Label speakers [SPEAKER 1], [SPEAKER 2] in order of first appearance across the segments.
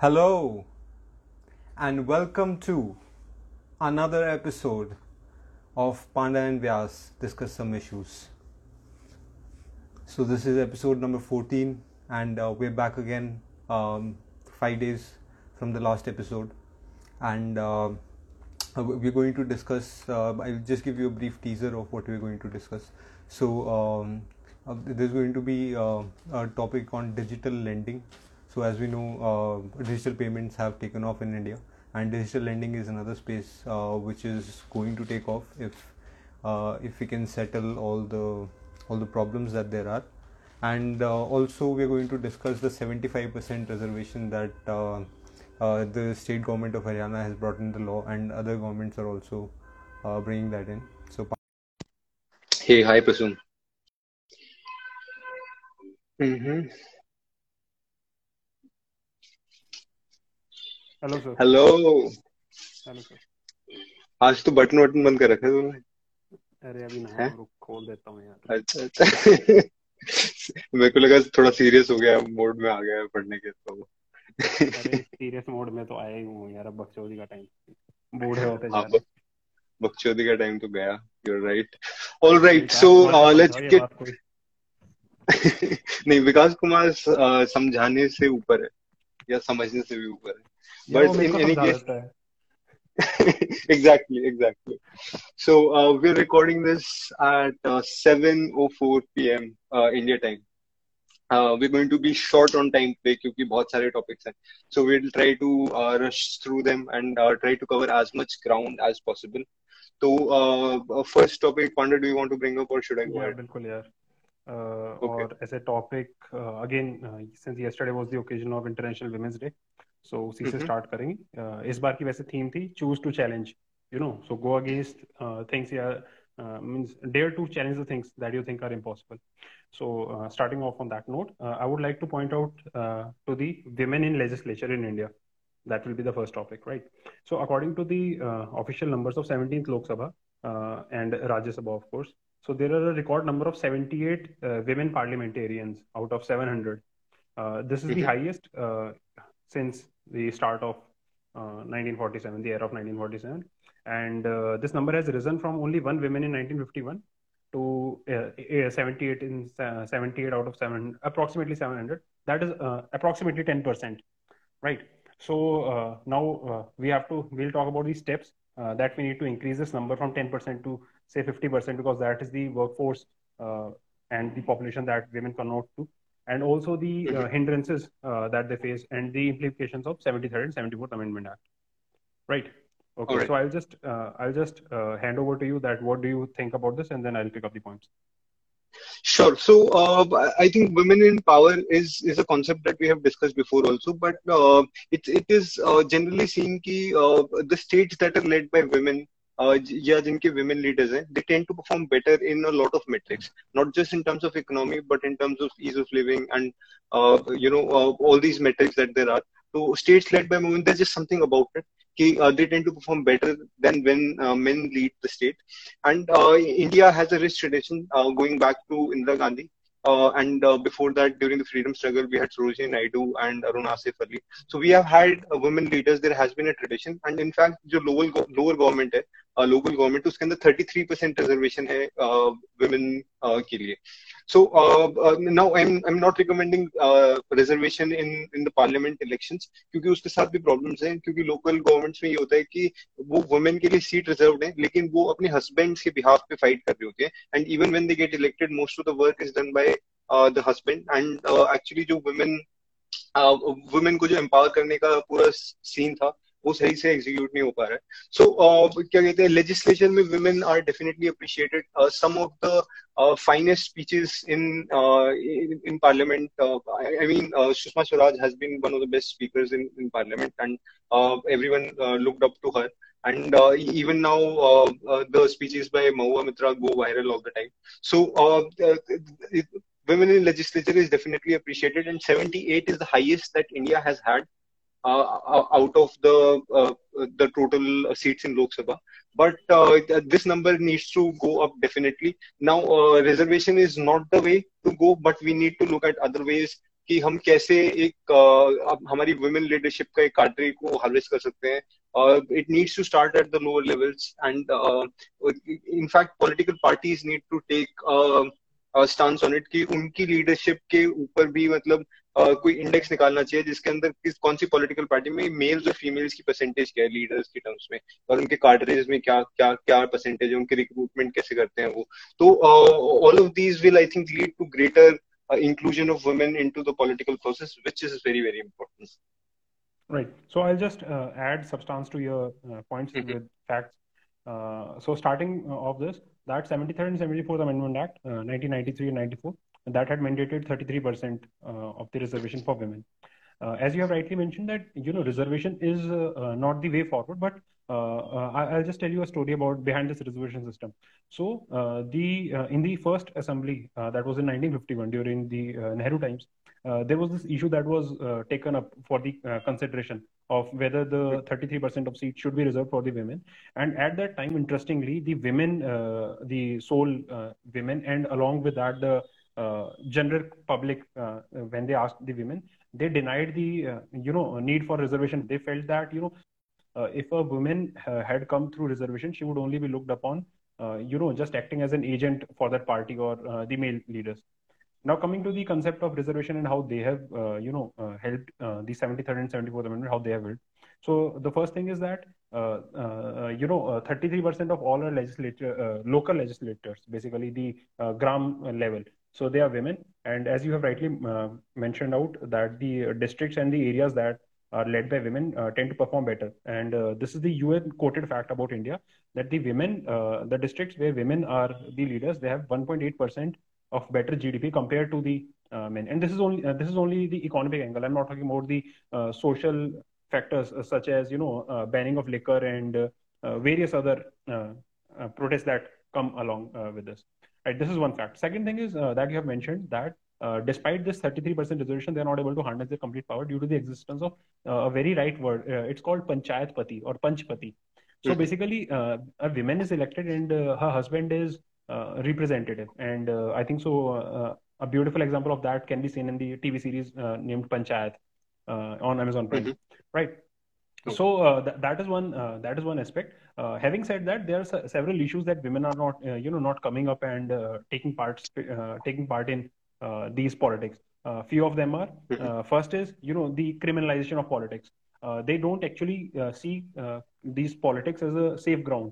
[SPEAKER 1] Hello, and welcome to another episode of Pandey and Vyas discuss some issues. So this is episode number 14, and uh, we're back again um, five days from the last episode, and uh, we're going to discuss. Uh, I'll just give you a brief teaser of what we're going to discuss. So um, uh, there's going to be uh, a topic on digital lending so as we know, uh, digital payments have taken off in India, and digital lending is another space uh, which is going to take off if uh, if we can settle all the all the problems that there are. And uh, also, we are going to discuss the 75% reservation that uh, uh, the state government of Haryana has brought in the law, and other governments are also bringing that in. So,
[SPEAKER 2] hey, hi, Prasum. Mm-hmm.
[SPEAKER 3] Hello sir.
[SPEAKER 2] Hello.
[SPEAKER 3] Hello sir.
[SPEAKER 2] आज तो button वटन बंद कर रखा है तुमने।
[SPEAKER 3] अरे अभी ना रुक खोल देता हूँ यार।
[SPEAKER 2] अच्छा अच्छा। मेरे को लगा थोड़ा सीरियस हो गया मोड में आ गया पढ़ने के तो।
[SPEAKER 3] अरे सीरियस मोड में तो आया ही हूँ यार अब बकचोदी का टाइम बूढ़े होते जा
[SPEAKER 2] हाँ।
[SPEAKER 3] रहे
[SPEAKER 2] बकचोदी का टाइम तो गया
[SPEAKER 3] you're
[SPEAKER 2] right
[SPEAKER 3] all right
[SPEAKER 2] so
[SPEAKER 3] let's get
[SPEAKER 2] नहीं विकास कुमार uh, समझाने से ऊपर है या समझने से भी ऊपर है।
[SPEAKER 3] यार वो
[SPEAKER 2] बट
[SPEAKER 3] मेरे
[SPEAKER 2] इन
[SPEAKER 3] को
[SPEAKER 2] एनी
[SPEAKER 3] समझा
[SPEAKER 2] केस
[SPEAKER 3] देता है
[SPEAKER 2] exactly, exactly. So uh, we're recording this at uh, 7:04 p.m. Uh, India time. Uh, we're going to be short on time today क्योंकि बहुत सारे topics हैं. So we'll try to uh, rush through them and uh, try to cover as much ground as possible. So uh, first topic, Panda, do you want to bring up or should I go
[SPEAKER 3] यार
[SPEAKER 2] ahead?
[SPEAKER 3] बिल्कुल यार uh,
[SPEAKER 2] Okay.
[SPEAKER 3] और ऐसे topic again since yesterday was the occasion of international women's day so उसी से
[SPEAKER 2] Mm-hmm.
[SPEAKER 3] Start करेंगे Uh, इस बार की वैसे थीम थी choose to challenge you know so go against things या means dare to challenge the things that you think are impossible so uh, starting off on that note uh, i would like to point out uh, to the women in legislature in india that will be the first topic right so according to the uh, official numbers of 17th lok sabha uh, and rajya sabha of course so there are a record number of 78 uh, women parliamentarians out of 700 uh, this is the
[SPEAKER 2] Mm-hmm.
[SPEAKER 3] highest uh, since the start of uh, 1947, the era of 1947. And uh, this number has risen from only one woman in 1951 to uh, uh, 78 in uh, 78 out of 7, approximately 700. That is uh, approximately 10%, right? So uh, now we have to, we'll talk about these steps that we need to increase this number from 10% to say 50% because that is the workforce and the population that women convert to and also the uh, hindrances uh, that they face and the implications of 73rd and 74th Amendment Act. Right. Okay.
[SPEAKER 2] Right.
[SPEAKER 3] So I'll just uh, I'll just uh, hand over to you that what do you think about this, and then I'll pick up the points.
[SPEAKER 2] Sure. So uh, I think women in power is is a concept that we have discussed before also, but uh, it it is uh, generally seen uh, the states that are led by women uh, yeah, jinke women leaders—they tend to perform better in a lot of metrics, not just in terms of economy, but in terms of ease of living and uh, you know uh, all these metrics that there are. So states led by women, there's just something about it. Uh, they tend to perform better than when uh, men lead the state. And uh, India has a rich tradition going back to Indira Gandhi, uh, and uh, before that, during the freedom struggle, we had Sarojini Naidu and Aruna Asaf Ali. So we have had uh, women leaders. There has been a tradition, and in fact, the lower government है, uh, local government उसके अंदर 33% reservation है uh, women uh, So uh, uh, now I'm I'm not recommending uh, reservation in in the parliament elections क्योंकि उसके साथ भी problems हैं क्योंकि local governments में ये होता है कि वो women के लिए seat reserved है लेकिन वो अपने husbands के behalf पे fight कर रहे होते हैं and even when they get elected most of the work is done by uh, the husband and uh, actually जो women वुमेन को जो एम्पावर करने का पूरा सीन था वो सही से एग्जीक्यूट नहीं हो पा रहा है। सो so, uh, क्या कहते हैं लेजिस्लेशन में women are definitely appreciated some of the finest speeches in in parliament I mean Sushma Swaraj has been one of the best speakers in in parliament and everyone looked up to her and uh, uh, uh even now uh, uh, the speeches by Mahua Moitra go viral all the time. So it, women in legislature is definitely appreciated, and 78 is the highest that India has had. Out of the uh, the total seats in Lok Sabha. But uh, this number needs to go up definitely. Now, reservation is not the way to go, but we need to look at other ways कि हम कैसे एक uh, हमारी women leadership का एक कार्टरी को harvest कर सकते हैं it needs to start at the lower levels and in fact political parties need to take stance on it कि उनकी लीडरशिप के ऊपर भी मतलब कोई इंडेक्स निकालना चाहिए जिसके अंदर किस कौन सी पॉलिटिकल पार्टी में मेल्स और फीमेल्स की परसेंटेज क्या है लीडर्स के टर्म्स में? और उनके कार्टरेज में क्या क्या क्या परसेंटेज है? उनके रिक्रूटमेंट कैसे करते हैं वो? तो all of these will I think lead to greater inclusion of women into the political process which is very very important
[SPEAKER 3] right so I just add substance to your points with facts so starting off this that 73 and 74th amendment act 1993 and that had mandated 33% uh, of the reservation for women. Uh, as you have rightly mentioned that you know reservation is uh, not the way forward, but I, will just tell you a story about behind this reservation system. So the in the first assembly that was in 1951 during the Nehru times, uh, there was this issue that was uh, taken up for the uh, consideration of whether the 33% of seats should be reserved for the women. And at that time, interestingly, the women, the sole women, and along with that, the uh, general public uh, when they asked the women they denied the uh, you know need for reservation. They felt that you know if a woman had come through reservation she would only be looked upon you know just acting as an agent for that party or the male leaders. Now coming to the concept of reservation and how they have uh, you know uh, helped uh, the 73rd and 74th amendment how they have helped. So the first thing is that you know 33% of all our legislature local legislators basically the gram level so they are women. And as you have rightly uh, mentioned out that the districts and the areas that are led by women uh, tend to perform better. And uh, this is the un quoted fact about india that the women uh, the districts where women are the leaders they have 1.8% of better gdp compared to the uh, men. And this is only uh, this is only the economic angle. I'm not talking about the social factors such as you know banning of liquor and various other protests that come along with this Right, this is one fact. Second thing is uh, that you have mentioned that uh, despite this 33% resolution, they are not able to harness their complete power due to the existence of uh, a very right word. Uh, it's called panchayat pati or panchpati. So mm-hmm. basically, uh, a woman is elected and uh, her husband is representative. And I think so. a beautiful example of that can be seen in the TV series named Panchayat on Amazon Prime. Mm-hmm. Right. So uh, th- that is one uh, that is one aspect. Uh, having said that, there are s- several issues that women are not uh, you know not coming up and uh, taking parts uh, taking part in these politics. few of them are mm-hmm. first is you know the criminalization of politics. they don't actually see these politics as a safe ground.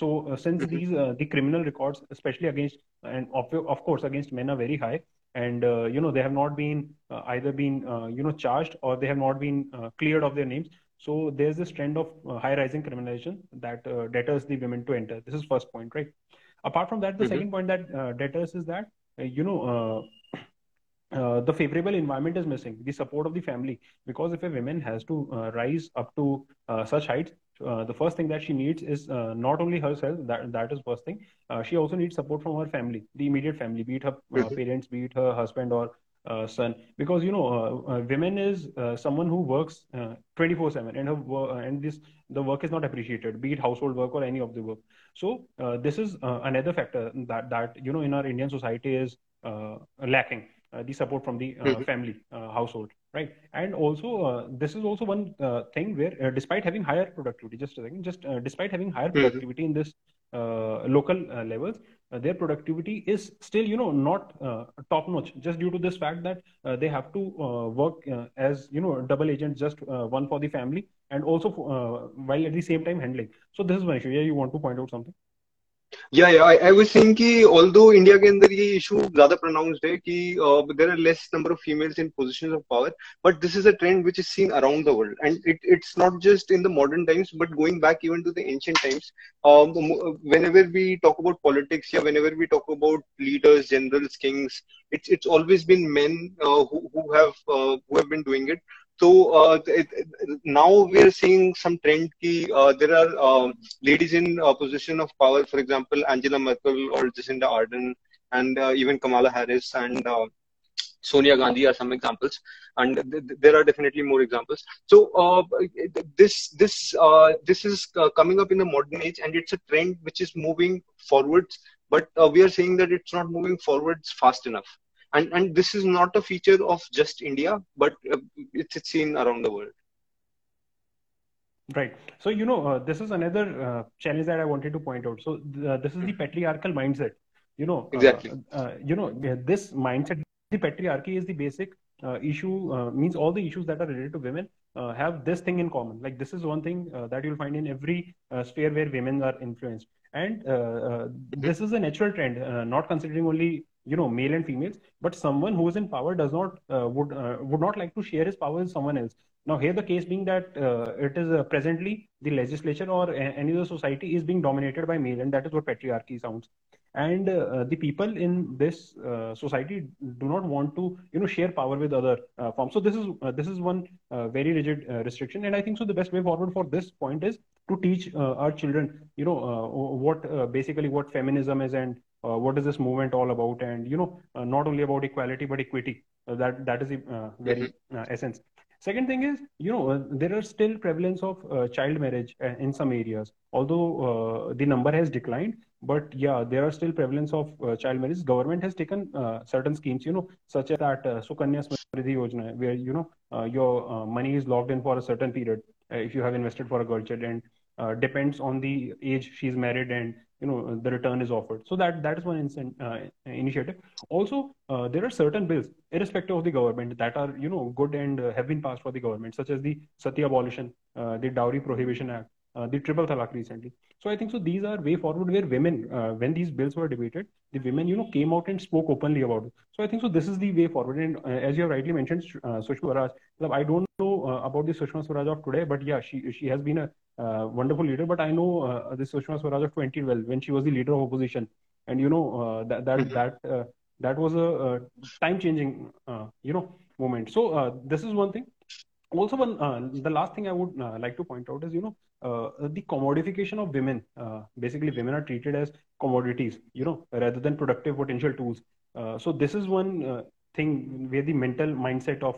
[SPEAKER 3] so since mm-hmm. these the criminal records, especially against and of, of course against men, are very high, and uh, you know they have not been uh, either been uh, you know charged or they have not been cleared of their names so there's this trend of uh, high rising criminalization that uh, deters the women to enter. This is first point, right? Apart from that, the mm-hmm. second point that uh, deters is that uh, you know uh, uh, the favorable environment is missing, the support of the family. Because if a woman has to rise up to such heights, the first thing that she needs is not only herself. That that is first thing. she also needs support from her family, the immediate family, be it her mm-hmm. parents, be it her husband or uh, son because you know uh, uh, women is uh, someone who works 24 uh, 7 and her and this the work is not appreciated be it household work or any of the work so uh, this is another factor that that you know in our indian society is lacking the support from the mm-hmm. family household right and also this is also one thing where despite having higher productivity just a second just despite having higher mm-hmm. productivity mm-hmm. in this local levels uh, Uh, their productivity is still you know not uh, top notch just due to this fact that uh, they have to uh, work uh, as you know double agent just one for the family and also while at the same time handling. So this is one issue. Yeah you want to point out something
[SPEAKER 2] या या I was saying कि although India के अंदर ये issue ज्यादा pronounced है कि there are less number of females in positions of power but this is a trend which is seen around the world and it it's not just in the modern times but going back even to the ancient times whenever we talk about politics yeah whenever we talk about leaders generals kings it's it's always been men uh, who who have uh, who have been doing it so uh, now we are seeing some trend ki, uh, there are uh, ladies in uh, position of power, for example, Angela Merkel or Jacinda Ardern, and even Kamala Harris and Sonia Gandhi are some examples, and th- th- there are definitely more examples. So this this this is coming up in the modern age, and it's a trend which is moving forwards. But we are saying that it's not moving forwards fast enough and and this is not a feature of just India, but uh, it's, it's seen around the world.
[SPEAKER 3] Right. So, you know, uh, this is another uh, challenge that I wanted to point out. So, uh, this is the patriarchal mindset. You know, uh,
[SPEAKER 2] exactly.
[SPEAKER 3] Uh, you know, this mindset, the patriarchy is the basic uh, issue, means all the issues that are related to women have this thing in common. Like, this is one thing that you'll find in every sphere where women are influenced. And this is a natural trend, not considering only you know male and females but someone who is in power does not uh, would uh, would not like to share his power with someone else. Now here the case being that uh, it is uh, presently the legislature or any other society is being dominated by male and that is what patriarchy sounds. And uh, the people in this uh, society do not want to you know share power with other forms. So this is this is one very rigid restriction. And i think so the best way forward for this point is to teach our children you know what basically what feminism is and uh, what is this movement all about? And you know uh, not only about equality but equity. Uh, that that is the uh, very mm-hmm. uh, essence. Second thing is you know uh, there are still prevalence of child marriage in some areas. Although the number has declined but yeah there are still prevalence of child marriage. Government has taken certain schemes you know such as that sukanya samriddhi yojana where you know your money is locked in for a certain period if you have invested for a girl child. And depends on the age she's married and you know the return is offered. So that that is one uh, initiative. Also uh, there are certain bills irrespective of the government that are you know good and uh, have been passed for the government such as the sati abolition uh, the dowry prohibition act uh, the triple talaq recently. So i think so these are way forward where women uh, when these bills were debated the women you know came out and spoke openly about it. So i think so this is the way forward. And as you have rightly mentioned uh, sushma swaraj i don't know about the sushma swaraj of today but yeah she she has been a uh, wonderful leader. But I know uh, this Sushma Swaraj of 2012 when she was the leader of opposition, and you know uh, that that mm-hmm. that that was a, time changing you know moment. So this is one thing. Also, one the last thing I would like to point out is you know uh, the commodification of women. Uh, basically, women are treated as commodities, you know, rather than productive potential tools. Uh, so this is one thing where the mental mindset of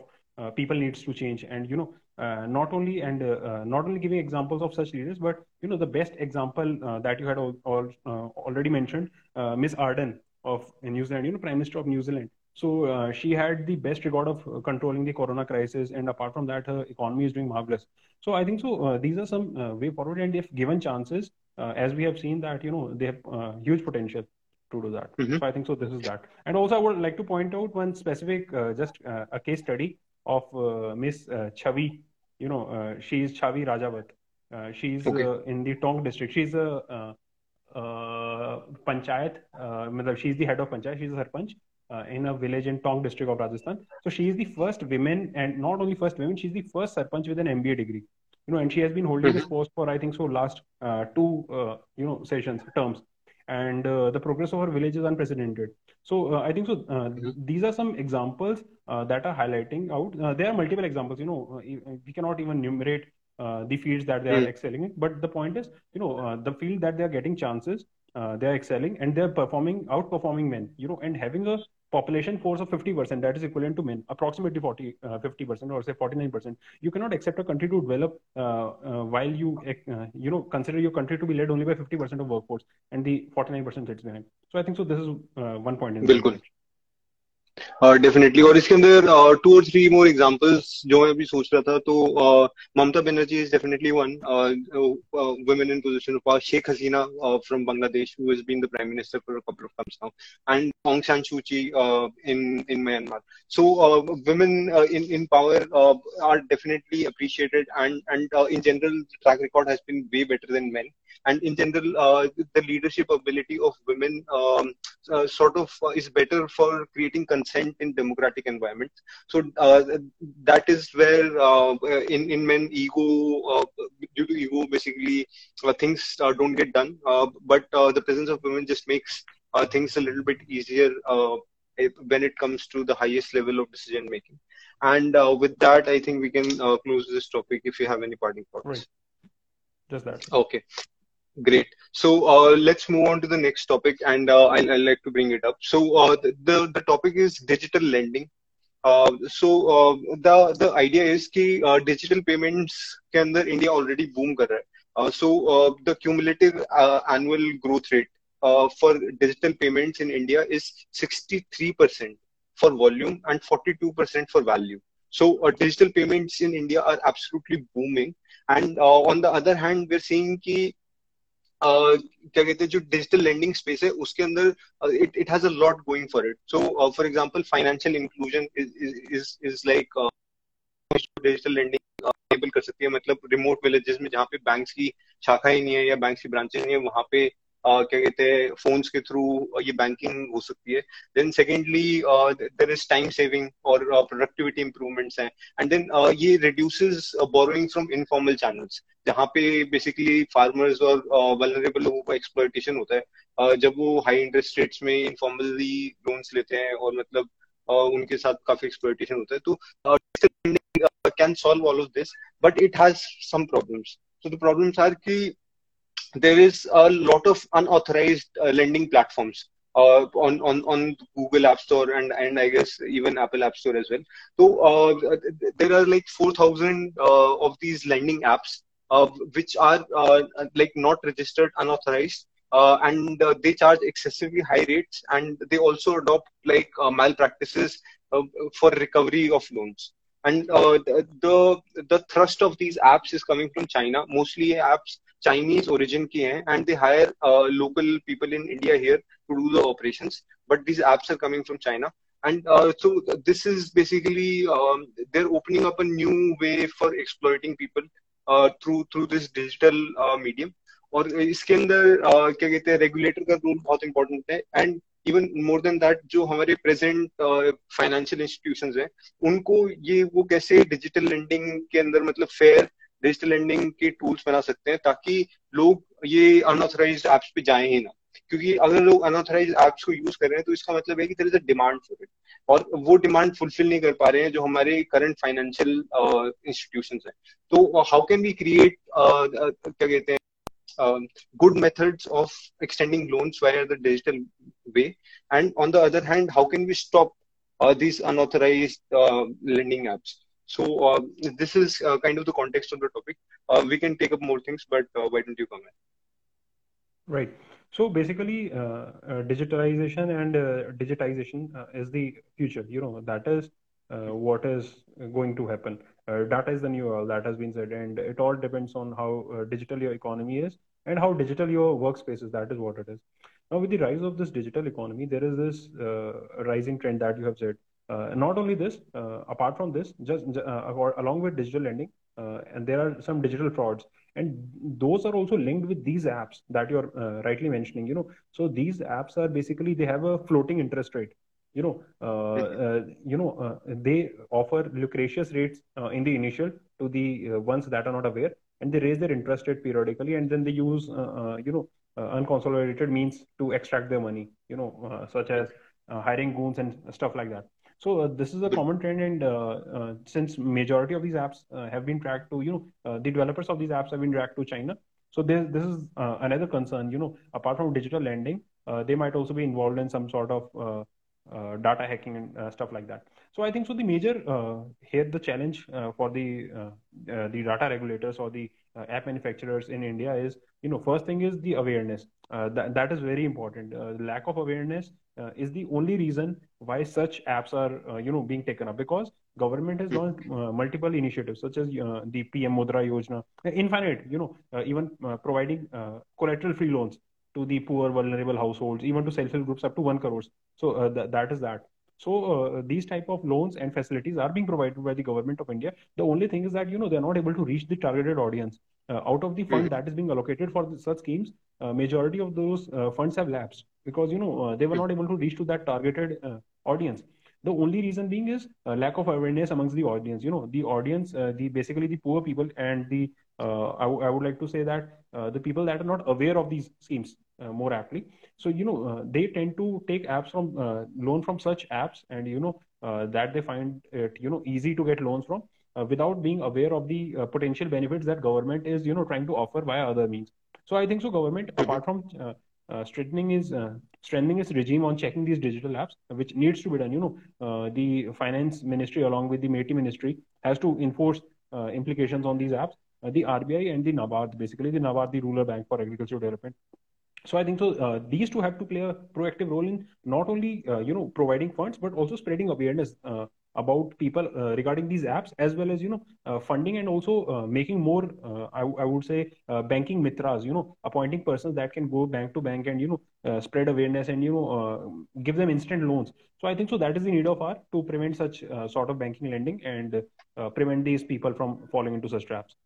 [SPEAKER 3] people needs to change, and you know, uh, not only and uh, uh, not only giving examples of such leaders, but you know the best example uh, that you had all, all, uh, already mentioned, uh, Miss Ardern of New Zealand, you know, Prime Minister of New Zealand. So she had the best record of controlling the corona crisis, and apart from that, her economy is doing marvelous. So I think so. these are some way forward, and if given chances, as we have seen that you know they have huge potential to do that. Mm-hmm. So I think so. This is that, and also I would like to point out one specific, just a case study of uh, Miss uh, Chhavi. You know, uh, she is Chhavi Rajawat. she's okay. in the Tonk district. She's a panchayat. Uh, she's the head of panchayat. She's a sarpanch. Uh, in a village in Tonk district of Rajasthan. So she is the first woman, and not only first woman, she's the first sarpanch with an MBA degree. You know, and she has been holding mm-hmm. this post for I think so last uh, two you know sessions terms and uh, the progress of our village is unprecedented. So uh, I think so. Uh, these are some examples uh, that are highlighting out. Uh, there are multiple examples. You know, uh, we cannot even enumerate the fields that they are hmm. excelling in. But the point is, you know, the field that they are getting chances, they are excelling and they are performing, outperforming men. You know, and having a population force of 50%, that is equivalent to men, approximately 40, uh, 50% or say 49%. You cannot accept a country to develop uh, uh, while you, uh, you know, consider your country to be led only by 50% of workforce and the 49% sits behind. So I think so. This is uh, one point. In
[SPEAKER 2] definitely uh, और इसके अंदर to और three more examples जो मैं अभी सोच रहा था तो Mamata Banerjee is definitely one women in position of power Sheikh Hasina from Bangladesh who has been the prime minister for a couple of times now and Aung San Suu Kyi in in Myanmar so women in in in power uh, are definitely appreciated and and uh, in general the track record has been way better than men and in general uh, the leadership ability of women um, uh, sort of uh, is better for creating consent in democratic environments. So uh, that is where uh, in in men ego uh, due to ego basically things don't get done. But the presence of women just makes things a little bit easier when it comes to the highest level of decision making. And with that i think we can close this topic if you have any parting thoughts.
[SPEAKER 3] Right. just that.
[SPEAKER 2] Okay great. So uh, let's move on to the next topic and uh, I'd I'll, like to bring it up. So uh, the the topic is digital lending. Uh, so uh, the the idea is that uh, digital payments can the india already boom kar so the cumulative annual growth rate for digital payments in india is 63% for volume and 42% for value. So digital payments in india are absolutely booming. And on the other hand we're seeing that क्या कहते हैं, जो digital lending space है, उसके अंदर it it has a lot going for it so for example financial inclusion is is like digital lending कर सकती है। मतलब रिमोट विलेजेस में जहाँ पे बैंक्स की शाखा ही नहीं है या बैंक्स की ब्रांचेस नहीं है, वहाँ पे क्या कहते हैं फोन्स के थ्रू ये बैंकिंग हो सकती है। Then secondly there is time saving और प्रोडक्टिविटी इंप्रूवमेंट्स हैं। एंड देन ये reduces borrowing from informal channels जहाँ पे बेसिकली फार्मर्स और वलनरेबल लोगों का एक्सप्लोइटेशन होता है। जब वो हाई इंटरेस्ट रेट्स में इनफॉर्मली लोन्स लेते हैं और मतलब उनके साथ काफ़ी एक्सप्लोइटेशन होता है तो can solve all of this but it has some problems so the problems are ki there is a lot of unauthorized uh, lending platforms uh, on on on Google App Store and and I guess even Apple App Store as well. So uh, there are like four thousand uh, of these lending apps uh, which are uh, like not registered, unauthorized, and they charge excessively high rates, and they also adopt like malpractices for recovery of loans. And the the thrust of these apps is coming from China. Mostly apps Chinese origin के हैं and they hire local people in India here to do the operation but these apps are coming from China and so this is basically they're opening up a new way for exploiting people through through this digital medium और इसके अंदर क्या कहते हैं regulator का role बहुत important है. And even more than that जो हमारे प्रेजेंट फाइनेंशियल इंस्टीट्यूशन हैं, उनको ये वो कैसे डिजिटल लेंडिंग के अंदर मतलब फेयर डिजिटल लेंडिंग के टूल्स बना सकते हैं ताकि लोग ये अनऑथराइज एप्स पे जाए ही ना। क्योंकि अगर लोग अनऑथराइज एप्स को यूज़ कर रहे हैं तो इसका मतलब है कि there is a demand for it और वो डिमांड फुलफिल नहीं कर पा रहे हैं जो हमारे करंट फाइनेंशियल इंस्टीट्यूशन है। तो हाउ कैन वी क्रिएट क्या कहते हैं good methods of extending loans via the digital way? And on the other hand how can we stop uh, these unauthorized uh, so uh, this is uh, kind of the context of the topic. Uh, we can take up more things, but uh, why don't you comment?
[SPEAKER 3] Right. So basically, uh, uh, digitalization and digitization is the future. You know that is what is going to happen. data is the new oil that has been said, and it all depends on how digital your economy is and how digital your workspace is. That is what it is. Now, with the rise of this digital economy, there is this rising trend that you have said not only this, uh, apart from this, just uh, along with digital lending, and there are some digital frauds, and those are also linked with these apps that you're rightly mentioning. You know, so these apps are basically they have a floating interest rate. You know uh, uh, you know uh, they offer lucrative rates in the initial to the ones that are not aware and they raise their interest rate periodically and then they use you know unconsolidated means to extract their money you know such as hiring goons and stuff like that so uh, this is a common trend, and uh, uh, since majority of these apps uh, have been tracked to, you know, uh, the developers of these apps have been tracked to China. So this this is uh, another concern. You know, apart from digital lending, they might also be involved in some sort of data hacking and stuff like that. So I think so. The major here the challenge for the the data regulators or the app manufacturers in India is, you know, first thing is the awareness. that that is very important. lack of awareness uh, is the only reason why such apps are uh, you know being taken up because government has launched uh, multiple initiatives such as uh, the PM Mudra Yojana, uh, infinite, you know, uh, even providing collateral-free loans to the poor, vulnerable households, even to self-help groups up to one crores. So th- that is that. So these type of loans and facilities are being provided by the government of India. The only thing is that you know they are not able to reach the targeted audience. out of the fund mm-hmm. that is being allocated for such schemes, majority of those funds have lapsed because you know uh, they were not able to reach to that targeted uh, audience the only reason being is uh, lack of awareness amongst the audience you know the audience uh, the basically the poor people and the uh, I, w- I would like to say that uh, the people that are not aware of these schemes Uh, more aptly so you know uh, they tend to take apps from uh, loan from such apps and you know that they find it you know easy to get loans from without being aware of the potential benefits that government is you know trying to offer via other means so i think so government apart from uh, strengthening is uh, strengthening its regime on checking these digital apps, which needs to be done. You know, uh, the finance ministry along with the MeitY ministry has to enforce implications on these apps. the RBI and the NABARD, basically the NABARD, the ruler Bank for Agricultural Development, so i think so uh, these two have to play a proactive role in not only uh, you know providing funds but also spreading awareness uh, about people uh, regarding these apps as well as you know uh, funding and also uh, making more I, I would say banking mitras you know appointing persons that can go bank to bank and you know spread awareness and you know give them instant loans. So i think so that is the need of hour to prevent such sort of banking lending and prevent these people from falling into such traps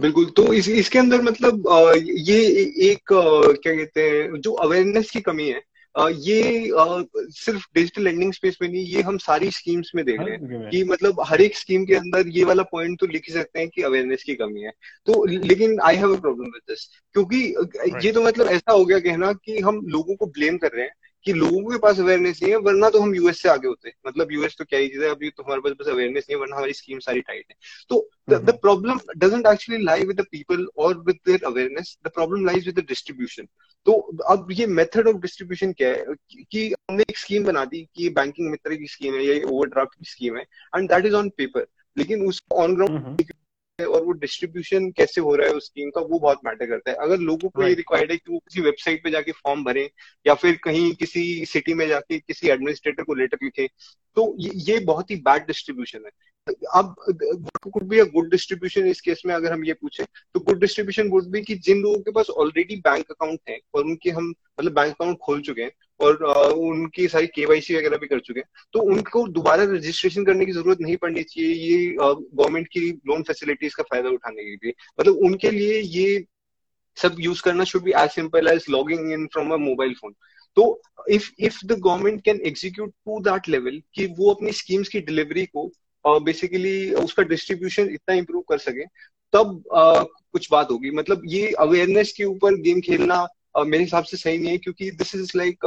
[SPEAKER 2] बिल्कुल तो इस इसके अंदर मतलब ये एक क्या कहते हैं जो अवेयरनेस की कमी है ये सिर्फ़ डिजिटल लेंडिंग स्पेस में नहीं ये हम सारी स्कीम्स में देख रहे हैं कि मतलब हर एक स्कीम के अंदर ये वाला पॉइंट तो लिख सकते हैं कि अवेयरनेस की कमी है। तो लेकिन I have a problem with this क्योंकि ये तो मतलब ऐसा हो गया कहना कि हम लोगों को ब्लेम कर रहे हैं कि लोगों के पास अवेयरनेस नहीं है वरना तो हम यूएस से आगे होते। मतलब यूएस तो क्या ही चीज़ है अभी तो हमारे पास बस अवेयरनेस नहीं है वरना हमारी स्कीम सारी टाइट है। तो the problem doesn't actually lie with the people or with their awareness the problem lies with the distribution तो अब ये मेथड ऑफ़ डिस्ट्रीब्यूशन क्या है? कि हमने एक स्कीम बना दी कि बैंकिंग मित्र की स्कीम है या ओवरड्राफ्ट की स्कीम है and that is on paper लेकिन उसको ऑन ग्राउंड और वो डिस्ट्रीब्यूशन कैसे हो रहा है उस स्कीम का वो बहुत मैटर करता है। अगर लोगों को ये रिक्वायर्ड है कि वो किसी वेबसाइट पे जाके फॉर्म भरें या फिर कहीं किसी सिटी में जाके किसी एडमिनिस्ट्रेटर को लेटर लिखे तो ये बहुत ही बैड डिस्ट्रीब्यूशन है। अब could be a good distribution इस केस में अगर हम ये पूछे तो गुड डिस्ट्रीब्यूशन वुड बी कि जिन लोगों के पास ऑलरेडी बैंक अकाउंट है, और उनके हम मतलब बैंक अकाउंट खोल चुके हैं, और उनकी सारी केवाईसी वगैरह भी कर चुके हैं तो उनको दोबारा रजिस्ट्रेशन करने की ज़रूरत नहीं पड़नी चाहिए, ये गवर्नमेंट की लोन फैसिलिटीज़ का फ़ायदा उठाने के लिए। मतलब उनके लिए ये सब यूज़ करना should be as simple as logging in from a mobile phone तो if if the government can execute to that level कि वो अपनी स्कीम्स की डिलीवरी को बेसिकली उसका डिस्ट्रीब्यूशन इतना इम्प्रूव कर सके, तब कुछ बात होगी। मतलब ये अवेयरनेस के ऊपर गेम खेलना मेरे हिसाब से सही नहीं है क्योंकि दिस इज़ लाइक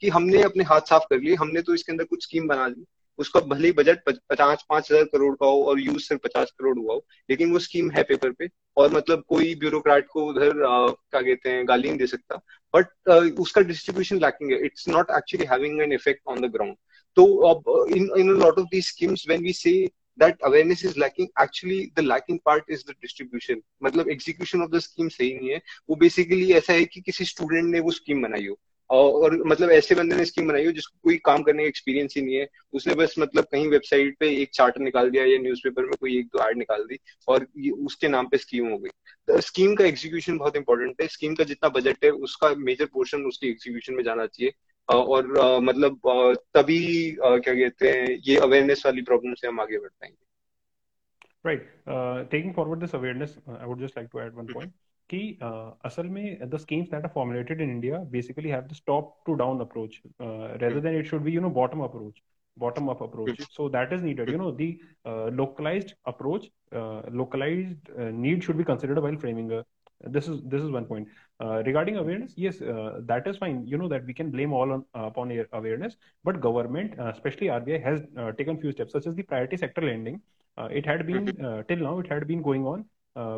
[SPEAKER 2] कि हमने अपने हाथ साफ़ कर लिए, हमने तो इसके अंदर कुछ स्कीम बना ली। उसका भले ही बजट पचास, पाँच हज़ार करोड़ का हो और यूज़ सिर्फ़ पचास करोड़ हुआ हो, लेकिन वो स्कीम है पेपर पे और मतलब कोई ब्यूरोक्रेट को उधर क्या कहते हैं गाली नहीं दे सकता। बट उसका डिस्ट्रीब्यूशन लैकिंग है। It's not actually having an effect on the ground तो in in lot of these schemes when we say that awareness is lacking, actually, the lacking part is the distribution. मतलब execution of the scheme सही नहीं है। वो basically ऐसा है कि किसी student ने वो scheme बनाई हो। और मतलब ऐसे बंदे ने स्कीम बनाई हो जिसको कोई काम करने का एक्सपीरियंस ही नहीं है। उसने बस मतलब कहीं वेबसाइट पे एक चार्टर निकाल दिया या न्यूज़पेपर में कोई एक दो एड निकाल दी और ये उसके नाम पे स्कीम हो गई। स्कीम का एग्जीक्यूशन बहुत इंपॉर्टेंट है। स्कीम का जितना बजट है, उसका मेजर पोर्शन उसकी एग्जीक्यूशन में जाना चाहिए। और मतलब तभी क्या कहते हैं ये अवेयरनेस वाली प्रॉब्लम से हम आगे बढ़ पाएँगे।
[SPEAKER 3] Right taking forward this awareness I would just like to add one point कि असल में the schemes that are formulated in India basically have the top to down approach rather than it should be you know bottom approach bottom up approach. So that is needed you know the uh, localized approach uh, localized uh, need should be considered while framing a this is this is one point. Uh, regarding awareness yes uh, that is fine. You know that we can blame all on uh, upon awareness but government uh, especially rbi has uh, taken few steps such as the priority sector lending. Uh, it had been mm-hmm. till now it had been going on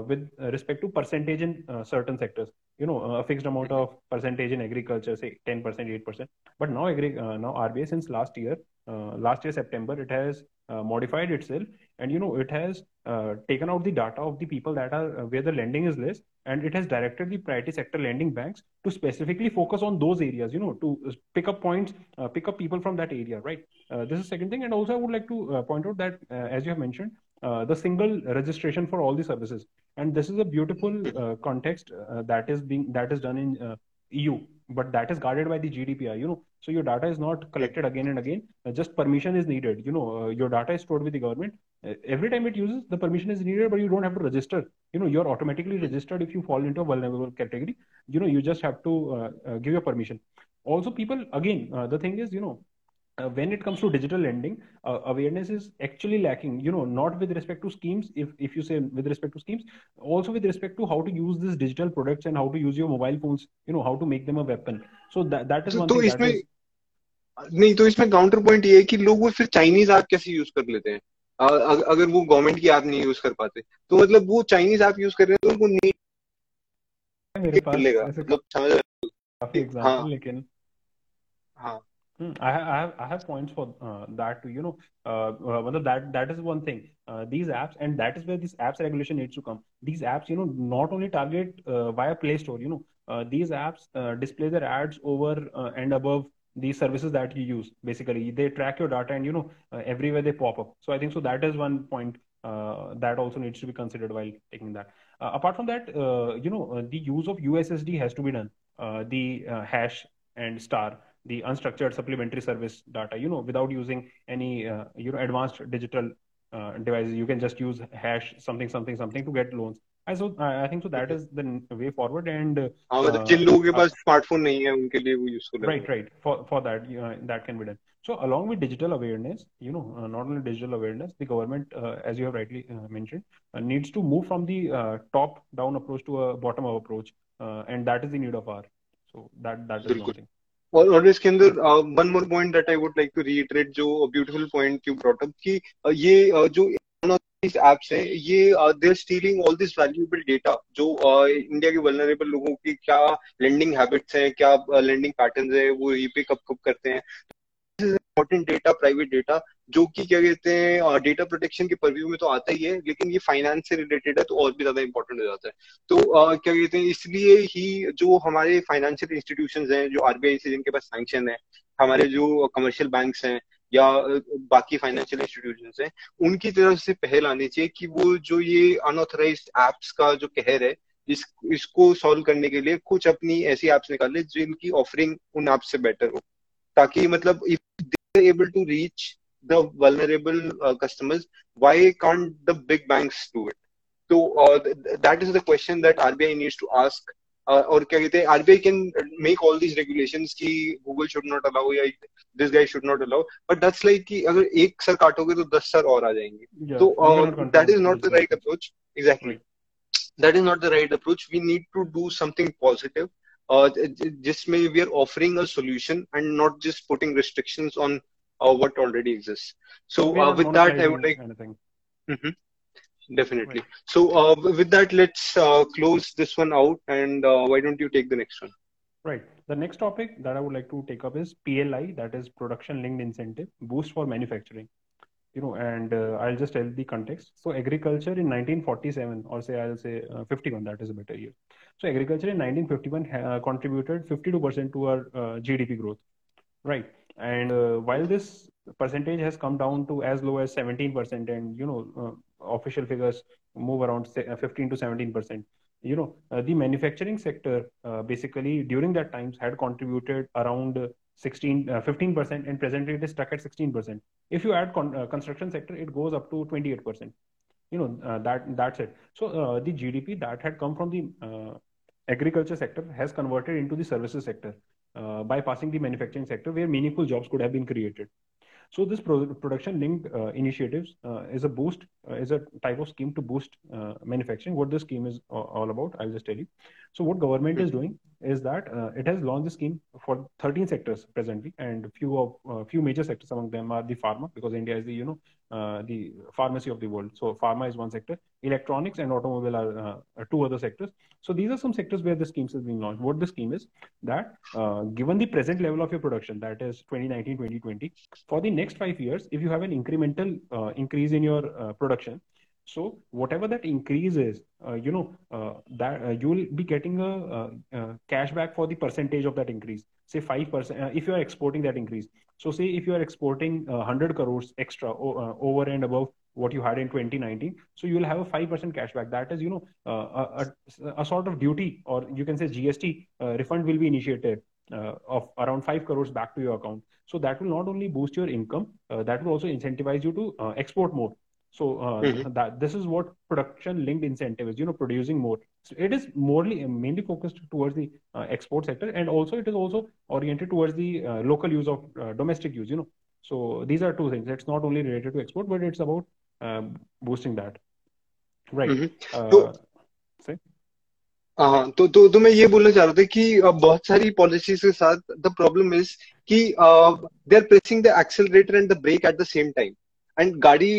[SPEAKER 3] with respect to percentage in certain sectors. You know a fixed amount of percentage in agriculture say 10% 8% but now agri- now rbi since last year last year september it has modified itself. And you know it has uh, taken out the data of the people that are uh, where the lending is less and it has directed the priority sector lending banks to specifically focus on those areas you know to uh, pick up points uh, pick up people from that area right? Uh, this is second thing. And also i would like to uh, point out that as you have mentioned the single registration for all the services. And this is a beautiful context that is being that is done in eu but that is guarded by the gdpr you know. So your data is not collected again and again. Just permission is needed you know. Your data is stored with the government. Every time it uses the permission is needed but you don't have to register. You know you're automatically registered if you fall into a vulnerable category. You know you just have to uh, uh, give your permission. Also people again uh, the thing is you know uh, when it comes to digital lending uh, awareness is actually lacking you know not with respect to schemes if if you say with respect to schemes also with respect to how to use these digital products and how to use your mobile phones you know how to make them a weapon so that that is so, one thing that is,
[SPEAKER 2] नहीं तो इसमें counter point ये है कि लोग वो फिर Chinese app कैसे यूज़ कर लेते हैं अगर वो गवर्नमेंट की ऐप नहीं यूज़ कर पाते तो मतलब वो चाइनीज़ ऐप यूज़ कर रहे हैं तो उनको नहीं
[SPEAKER 3] मेरे पास मतलब समझ काफ़ी एग्जांपल हाँ, लेकिन हाँ Hmm, I have, I have I have points for uh, that too. You know, uh, uh, that that is one thing. Uh, these apps, and that is where this apps regulation needs to come. These apps, you know, not only target uh, via Play Store. You know, uh, these apps uh, display their ads over and above the services that you use basically they track your data and you know everywhere they pop up so i think so that is one point that also needs to be considered while taking that apart from that you know the use of ussd has to be done the hash and star the unstructured supplementary service data, you know, without using any, uh, you know, advanced digital uh, devices. You can just use hash something, something, something to get loans. I so I think so that is the way forward and.
[SPEAKER 2] Uh, uh, smartphone
[SPEAKER 3] Right, right. For for that, uh, that can be done. So along with digital awareness, you know, uh, not only digital awareness, the government, uh, as you have rightly uh, mentioned, needs to move from the top-down approach to a bottom-up approach, and that is the need of hour. So that that is one thing.
[SPEAKER 2] और और इसके अंदर one more point that I would like to reiterate जो beautiful point you brought up कि ये uh, जो apps है ये they're stealing all this valuable data जो इंडिया के वल्नरेबल लोगों की क्या लेंडिंग हैबिट्स हैं क्या लेंडिंग पैटर्न्स है वो यहीं पे कब कब करते हैं। इम्पोर्टेंट डेटा प्राइवेट डेटा जो कि क्या कहते हैं डेटा प्रोटेक्शन के परव्यू में तो आता ही है लेकिन ये फाइनेंस से रिलेटेड है तो और भी ज़्यादा इंपॉर्टेंट हो जाता है। तो uh, क्या कहते हैं इसलिए ही जो हमारे फाइनेंशियल इंस्टीट्यूशन हैं जो आरबीआई से जिनके पास सैंक्शन है हमारे जो कमर्शियल बैंक्स हैं या बाकी फाइनेंशियल इंस्टीट्यूशन हैं उनकी तरफ़ से पहल आनी चाहिए कि वो जो ये अनऑथराइज एप्स का जो कहर है इस इसको सॉल्व करने के लिए कुछ अपनी ऐसी एप्स निकाले जिनकी ऑफरिंग उन एप्स से बेटर हो। ताकि मतलब if they able to reach the vulnerable customers why can't the big banks do it तो that is the question that RBI needs to ask और क्या कहते हैं RBI can make all these regulations कि Google should not allow या this guy should not allow but that's like कि अगर एक सर काटोगे तो दस सर और आ जाएंगे तो that is not the right approach exactly that is not the right approach we need to Uh, just maybe we are offering a solution and not just putting restrictions on uh, what already exists. So uh, with that, I would like. Mm-hmm. Definitely. Right. So with that, let's close this one out, and why don't you take the next one?
[SPEAKER 3] Right. The next topic that I would like to take up is PLI, that is production linked incentive boost for manufacturing. You know, and uh, I'll just tell the context. So agriculture in 1947, or say I'll say uh, 51, that is a better year. So agriculture in 1951 uh, contributed 52% to our GDP growth. Right. And while this percentage has come down to as low as 17%, and you know official figures move around uh, 15 to 17 percent you know uh, the manufacturing sector uh, basically during that times had contributed around 16 uh, 15 percent and presently it is stuck at 16 percent. If you add con- uh, construction sector it goes up to 28 percent. You know uh, that that's it. So the gdp that had come from the agriculture sector has converted into the services sector bypassing the manufacturing sector where meaningful jobs could have been created. So this pro- production linked uh, initiatives uh, is a boost, uh, is a type of scheme to boost uh, manufacturing. What this scheme is all about, I'll just tell you. So what government is doing is that uh, it has launched the scheme for 13 sectors presently, and few of uh, few major sectors among them are the pharma, because India is the you know the pharmacy of the world. So pharma is one sector, electronics and automobile are, are two other sectors. So these are some sectors where the schemes is being launched. What the scheme is that given the present level of your production, that is 2019, 2020, for the next five years, if you have an incremental uh, increase in your uh, production, so whatever that increase is, uh, you know, uh, that uh, you will be getting a, a, a, cash back for the percentage of that increase. Say five percent uh, if you are exporting that increase. So say if you are exporting 100 crores extra over and above what you had in 2019 so you will have a 5% cashback that is you know uh, a, a, sort of duty or you can say gst uh, refund will be initiated uh, of around 5 crores back to your account so that will not only boost your income uh, that will also incentivize you to uh, export more so uh, mm-hmm. that this is what production linked incentive is you know producing more so it is morely mainly focused towards the uh, export sector and also it is also oriented towards the uh, local use of domestic use you know so these are two things it's not only related to export but it's about boosting that right mm-hmm. so,
[SPEAKER 2] say हाँ तो तो तो मैं ये बोलना चाह रहा था कि बहुत सारी पॉलिसीज के साथ द प्रॉब्लम इज कि they are pressing the accelerator and the brake at the same time and गाड़ी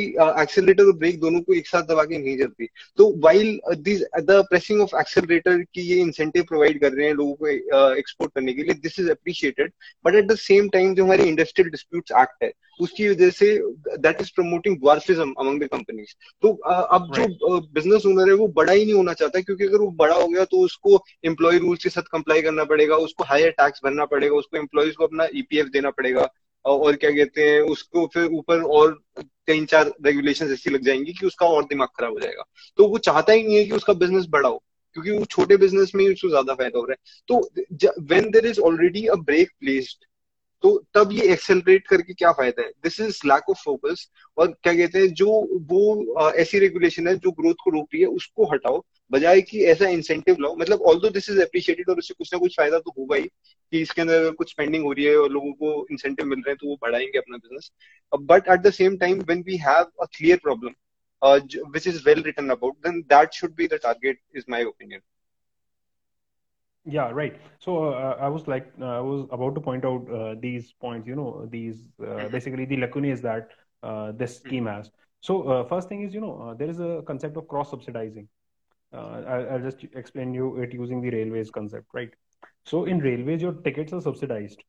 [SPEAKER 2] एक्सेलरेटर और ब्रेक दोनों को एक साथ दबा के नहीं चलती तो while this the pressing of accelerator की ये इंसेंटिव प्रोवाइड कर रहे हैं लोगों को एक्सपोर्ट uh, करने के लिए this is appreciated but at the same time जो हमारे इंडस्ट्रियल डिस्प्यूट्स एक्ट है उसकी वजह से that is promoting dwarfism among the companies तो uh, अब right. जो बिज़नेस uh, ओनर है वो बड़ा ही नहीं होना चाहता क्योंकि अगर वो बड़ा हो गया तो उसको एम्प्लॉय रूल्स के साथ कंप्लाई करना पड़ेगा उसको हायर टैक्स भरना पड़ेगा उसको एम्प्लॉयज़ को अपना ईपीएफ e देना पड़ेगा। और क्या कहते हैं, उसको फिर ऊपर और तीन चार रेगुलेशन ऐसी लग जाएँगी कि उसका और दिमाग खराब हो जाएगा। तो वो चाहता ही नहीं है कि उसका बिज़नेस बड़ा हो, क्योंकि वो छोटे बिज़नेस में ही उसको ज़्यादा फ़ायदा हो रहा है। तो when there is already a brake placed तो तब ये एक्सेलरेट करके क्या फ़ायदा है? This is lack of focus और क्या कहते हैं, जो वो ऐसी रेगुलेशन है जो ग्रोथ को रोक रही है, उसको हटाओ। बजाय कि ऐसा इंसेंटिव लाओ मतलब ऑल दो दिस इज़ अप्रिशिएटेड और उससे कुछ ना कुछ फ़ायदा तो होगा ही कि इसके अंदर अगर कुछ स्पेंडिंग हो रही है और लोगों को इंसेंटिव मिल रहे हैं तो वो बढ़ाएँगे अपना business but at the same time when we have a clear problem which is well written about then that should be the target is my opinion
[SPEAKER 3] yeah right so uh, i was like uh, i was about to point out uh, these points you know these uh, mm-hmm. basically the lacunae that uh, this mm-hmm. scheme has so uh, first thing is you know there is a concept of cross subsidizing Uh, I'll, I'll, just explain you it using the railways concept right? So in railways your tickets are subsidized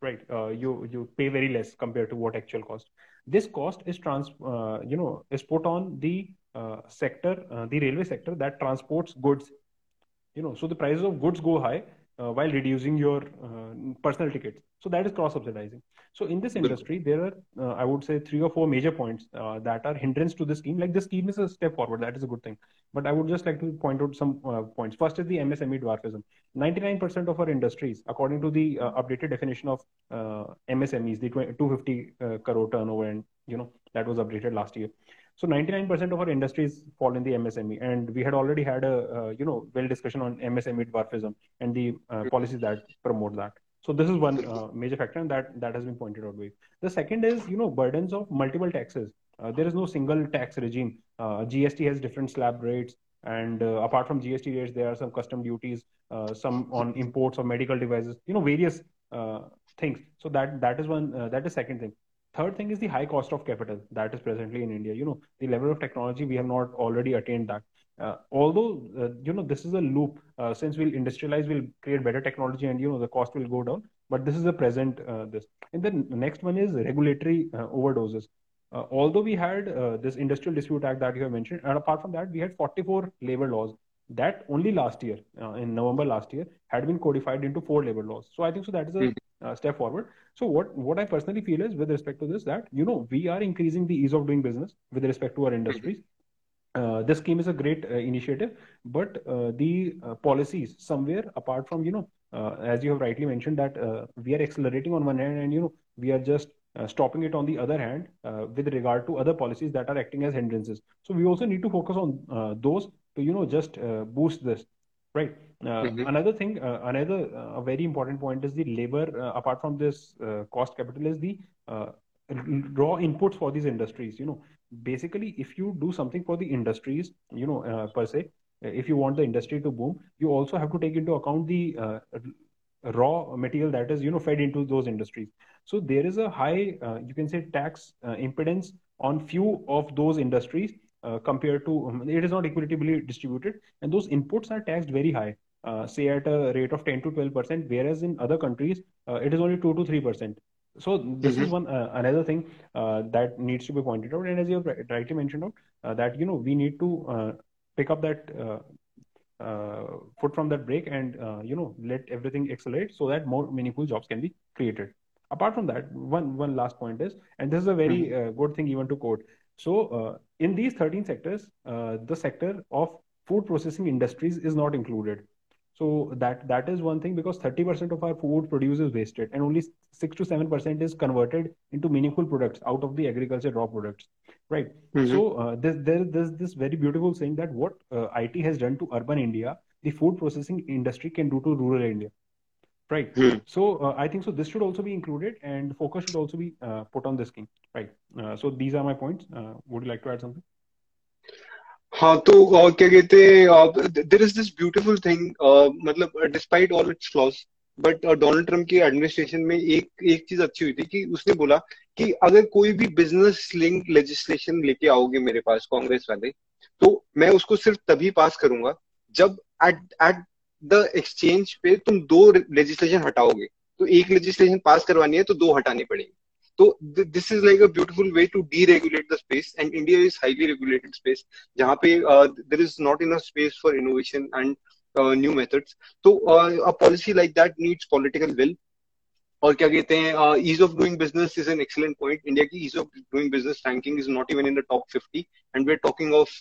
[SPEAKER 3] right? Uh, you you pay very less compared to what actual cost. This cost is trans uh, you know is put on the sector the railway sector that transports goods. You know so the prices of goods go high uh, while reducing your uh, personal tickets. So that is cross subsidizing so in this industry there are uh, i would say three or four major points uh, that are hindrance to the scheme. Like the scheme is a step forward. That is a good thing. But i would just like to point out some uh, points. First is the msme dwarfism. 99% of our industries according to the uh, updated definition of msmes the 250 crore turnover and you know that was updated last year so 99% of our industries fall in the MSME, and we had already had a uh, you know well discussion on MSME dwarfism and the uh, policies that promote that. So this is one uh, major factor, and that that has been pointed out. The second is you know burdens of multiple taxes. Uh, there is no single tax regime. Uh, GST has different slab rates, and uh, apart from GST rates, there are some custom duties, some on imports of medical devices. You know various things. So that that is one that is second thing third thing is the high cost of capital that is presently in india. You know the level of technology we have not already attained that. Uh, although uh, you know this is a loop uh, since we'll industrialize we'll create better technology and you know the cost will go down but this is the present uh, this. And then the next one is regulatory uh, overdoses. Uh, although we had this industrial dispute act that you have mentioned and apart from that we had 44 labor laws that only last year in november last year had been codified into four labor laws so i think so that is a hmm. step forward so what what I personally feel is with respect to this that you know we are increasing the ease of doing business with respect to our industries. Uh, this scheme is a great uh, initiative, but uh, the uh, policies somewhere apart from you know uh, as you have rightly mentioned that uh, we are accelerating on one hand and you know we are just stopping it on the other hand with regard to other policies that are acting as hindrances. So we also need to focus on those to you know just boost this right uh, mm-hmm. Another thing, uh, another uh, very important point is the labor. apart from this cost capital, is the raw inputs for these industries. You know, basically, if you do something for the industries, you know, per se, if you want the industry to boom, you also have to take into account the raw material that is you know fed into those industries so there is a high uh, you can say tax uh, impedance on few of those industries uh, compared to um, it is not equitably distributed and those inputs are taxed very high uh, say at a rate of 10 to 12 percent whereas in other countries uh, it is only 2 to 3 percent so this mm-hmm. is one uh, another thing uh, that needs to be pointed out and as you have rightly mentioned out uh, that you know we need to uh, pick up that foot from that brake and you know let everything accelerate so that more meaningful jobs can be created apart from that one one last point is and this is a very mm-hmm. good thing even to quote so in these 13 sectors the sector of food processing industries is not included so that that is one thing because 30% of our food produce is wasted and only 6 to 7% is converted into meaningful products out of the agriculture raw products. Right. Mm-hmm. So uh, there, there, there's this very beautiful saying that what uh, IT has done to urban India, the food processing industry can do to rural India. Right. Mm-hmm. So uh, I think so. This should also be included, and focus should also be uh, put on this thing. Right. Uh, so these are my points. Uh, would you like to add something?
[SPEAKER 2] हाँ तो क्या कहते हैं there is this beautiful thing मतलब despite all its flaws but Donald Trump की administration में एक एक चीज़ अच्छी हुई थी कि उसने बोला कि अगर कोई भी बिज़नेस लिंक लेजिस्लेशन लेके आओगे मेरे पास कांग्रेस वाले तो मैं उसको सिर्फ़ तभी पास करूँगा जब एट एट द एक्सचेंज पे तुम दो लेजिस्लेशन हटाओगे। तो एक लेजिस्लेशन पास करवानी है तो दो हटानी पड़ेगी। तो this is like a beautiful way to deregulate the space and India is highly regulated space जहाँ पे there is not in space for innovation and new methods तो a policy like that needs political will और क्या कहते हैं ease of doing business is an excellent point India की ease of doing business ranking is not even in the top fifty and we are talking of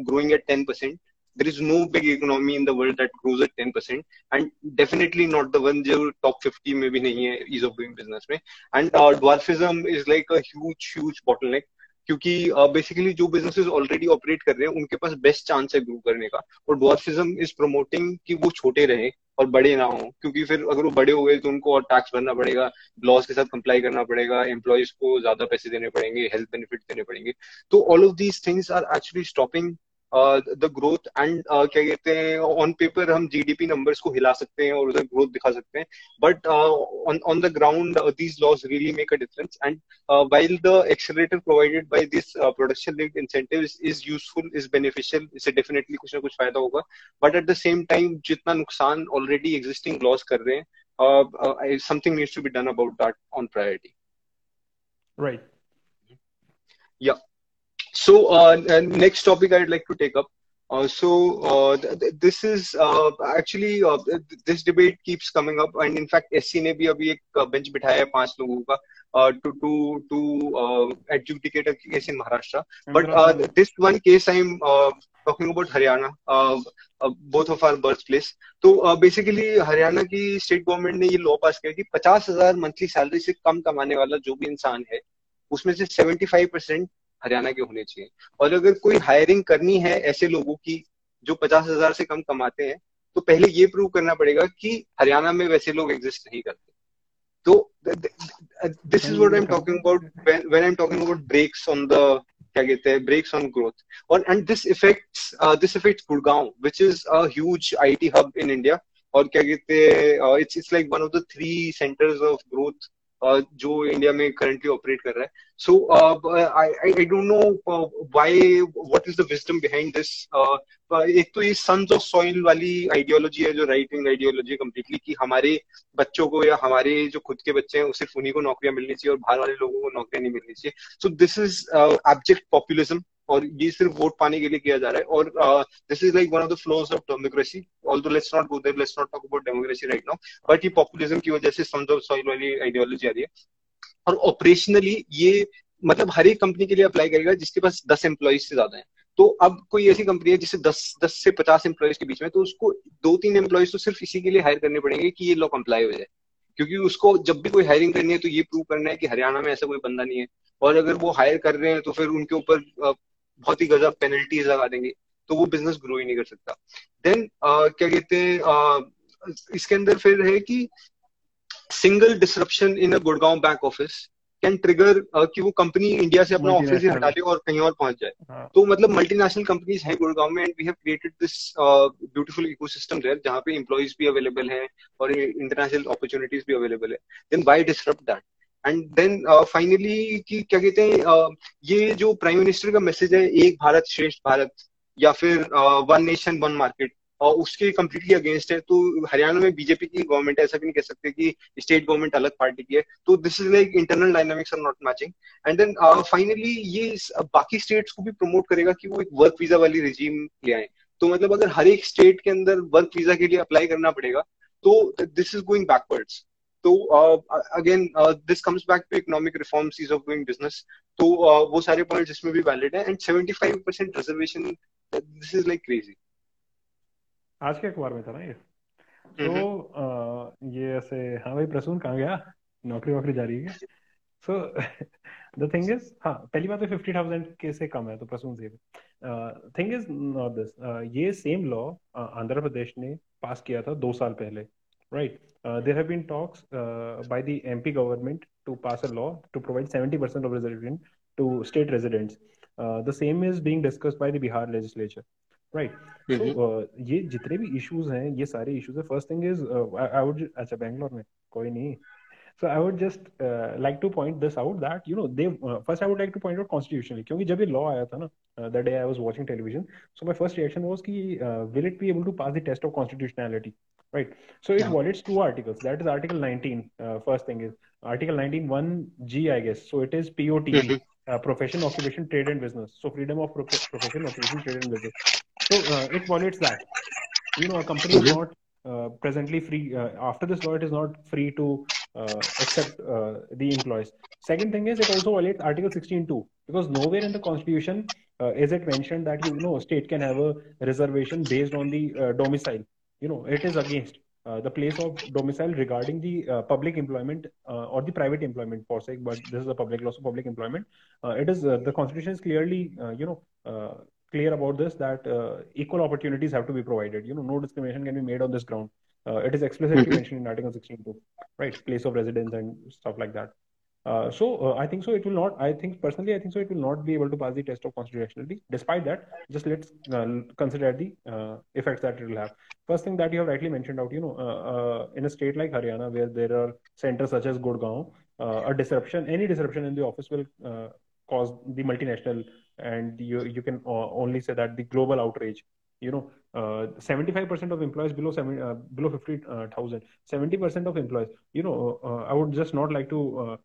[SPEAKER 2] growing at ten percent there is no big economy in the world that grows at 10% and definitely not the one जो top 50 में भी नहीं है ease of doing business में. And uh, dwarfism is like a huge huge bottleneck क्योंकि basically uh, जो businesses already operate कर रहे हैं उनके पास बेस्ट चांस है ग्रो करने का. और डॉर्फिज्म इज़ प्रमोटिंग कि वो छोटे रहे और बड़े ना हो क्योंकि फिर अगर वो बड़े हो गए तो उनको और टैक्स भरना पड़ेगा लॉज के साथ कंप्लाई करना पड़ेगा एम्प्लॉयज़ को ज़्यादा पैसे देने पड़ेंगे हेल्थ बेनिफिट देने पड़ेंगे. तो all of these things are actually stopping the growth and क्या कहते हैं ऑन पेपर हम जीडीपी नंबर्स को हिला सकते हैं और उधर ग्रोथ दिखा सकते हैं. But on the ground these laws really make a difference and while the accelerator provided by this production linked incentive is useful is beneficial इससे डेफिनेटली कुछ ना कुछ फ़ायदा होगा. But at the same time जितना नुकसान ऑलरेडी एग्जिस्टिंग लॉस कर रहे हैं something needs to be done about that on priority
[SPEAKER 3] right
[SPEAKER 2] या So uh, next topic I'd like to take up. Uh, so uh, th- this is uh, actually uh, this debate keeps coming up, and in fact, SC ने भी अभी एक bench बिठाया है पाँच लोगों का uh, to to to uh, adjudicate a case in Maharashtra. But uh, this one case I'm uh, talking about Haryana, uh, uh, both of our birthplace. तो uh, basically हरियाणा की स्टेट गवर्नमेंट ने ये law पास किया कि पचास हज़ार monthly salary से कम कमाने वाला जो भी इंसान है उसमें से सेवेंटी फाइव परसेंट हरियाणा के होने चाहिए। और अगर कोई हायरिंग करनी है ऐसे लोगों की जो पचास हज़ार से कम कमाते हैं तो पहले ये प्रूव करना पड़ेगा कि हरियाणा में वैसे लोग एग्जिस्ट नहीं करते। तो this is what I am talking about when I am talking about brakes on the क्या कहते हैं ब्रेक्स ऑन ग्रोथ और and this affects this affects Gurgaon which is a huge IT hub in India और क्या कहते हैं it's it's like one of the three centres of growth जो India में करंटली ऑपरेट कर रहा है. So I don't know why what is the wisdom behind this एक तो ये सन्स ऑफ़ सॉइल वाली आइडियोलॉजी है, जो राइट विंग आइडियोलॉजी कंप्लीटली कि हमारे बच्चों को या हमारे जो खुद के बच्चे हैं सिर्फ़ उन्हीं को नौकरियाँ मिलनी चाहिए और बाहर वाले लोगों को नौकरियाँ नहीं मिलनी चाहिए. So this is abject populism और ये सिर्फ़ वोट पाने के लिए किया जा रहा है। और this is like one of the flaws of democracy although let's not go there let's not talk about democracy right now but ये पॉपुलिज्म की वजह से समझो सॉइल वाली आइडियोलॉजी आ रही है। और ऑपरेशनली ये मतलब हर एक कंपनी के लिए अप्लाई करेगा जिसके पास दस एम्प्लॉयज़ से ज़्यादा है। तो अब कोई ऐसी कंपनी है जिसे दस दस से पचास एम्प्लॉयज़ के बीच में तो उसको दो तीन एम्प्लॉयज़ तो सिर्फ़ इसी के लिए हायर करने पड़ेंगे कि ये लॉ कंप्लाई हो जाए। क्योंकि उसको जब भी कोई हायरिंग करनी है तो ये प्रूव करना है कि हरियाणा में ऐसा कोई बंदा नहीं है। और अगर वो हायर कर रहे हैं तो फिर उनके ऊपर बहुत ही गजब पेनल्टीज लगा देंगे तो वो बिज़नेस ग्रो ही नहीं कर सकता। देन uh, क्या कहते हैं uh, इसके अंदर फिर है कि single disruption in a Gurgaon bank office can trigger कि वो कंपनी इंडिया से अपना ऑफ़िस ही हटा ले और कहीं और पहुँच जाए। हाँ. तो मतलब मल्टीनेशनल कंपनीज़ हैं गुड़गांव में and we have created this beautiful ecosystem there जहाँ पे एम्प्लॉयज़ भी अवेलेबल हैं और इंटरनेशनल अपॉर्चुनिटीज़ भी अवेलेबल है। Then by disrupt that and then finally कि क्या कहते हैं uh, ये जो प्राइम मिनिस्टर का मैसेज है एक भारत श्रेष्ठ भारत या फिर वन नेशन वन मार्केट और उसके कम्प्लीटली अगेंस्ट है तो हरियाणा में बीजेपी की गवर्नमेंट ऐसा भी नहीं कह सकते कि स्टेट गवर्नमेंट अलग पार्टी की है तो this is like internal dynamics are not matching and then finally ये बाकी स्टेट्स को भी प्रमोट करेगा कि वो एक वर्क वीज़ा वाली रिजीम ले आए। तो मतलब अगर हर एक स्टेट के अंदर वर्क वीज़ा के लिए अप्लाई करना पड़ेगा तो दिस इज़ गोइंग बैकवर्ड्स तो again this comes back to economic reforms ease of doing business तो uh, वो सारे पॉइंट्स इसमें भी वैलिड है and 75 percent reservation this is like crazy
[SPEAKER 3] आज के अखबार में था ना ये? तो आ, ये ऐसे हाँ भाई प्रसून कहाँ गया? नौकरी वोकरी जा रही है सो द थिंग इज़ हाँ पहली बात तो फिफ्टी थाउज़ेंड के से कम है तो प्रसून से थिंग इज़ नॉट दिस ये सेम लॉ आंध्र प्रदेश ने पास किया था दो साल पहले। right uh, there have been talks uh, by the mp government to pass a law to provide 70% of reservation to state residents uh, the same is being discussed by the bihar legislature right so ये जितने भी issues हैं ये सारे issues है first thing is I would अच्छा बैंगलोर में कोई नहीं So I would just uh, like to point this out that you know they uh, first I would like to point out constitutionally क्योंकि जब ये law आया था ना uh, the day I was watching television so my first reaction was कि uh, will it be able to pass the test of constitutionality right so it yeah. violates two articles that is article 19 uh, first thing is article 19 1 G I guess so it is POTB mm-hmm. uh, profession occupation trade and business so freedom of pro- profession occupation trade and business so uh, it violates that you know a company mm-hmm. is not uh, presently free uh, after this law it is not free to uh, accept uh, the employees. Second thing is it also violates Article 16.2 because nowhere in the Constitution uh, is it mentioned that you know state can have a reservation based on the domicile. You know it is against. Uh, the place of domicile regarding the uh, public employment uh, or the private employment for sake, but this is a public law, so public employment. it is the constitution is clearly, you know, clear about this that equal opportunities have to be provided. You know, no discrimination can be made on this ground. Uh, it is explicitly mm-hmm. mentioned in Article 16.2, right? Place of residence and stuff like that. Uh, so uh, I think so. It will not. I think personally, I think so. It will not be able to pass the test of constitutionality. Despite that, just let's uh, consider the uh, effects that it will have. First thing that you have rightly mentioned out, you know, uh, in a state like Haryana where there are centers such as Gurgaon, a disruption, any disruption in the office will cause the multinational, and you you can only say that the global outrage you know uh, 75% of employees below 70, uh, below 50000 70% of employees you know i would just not like to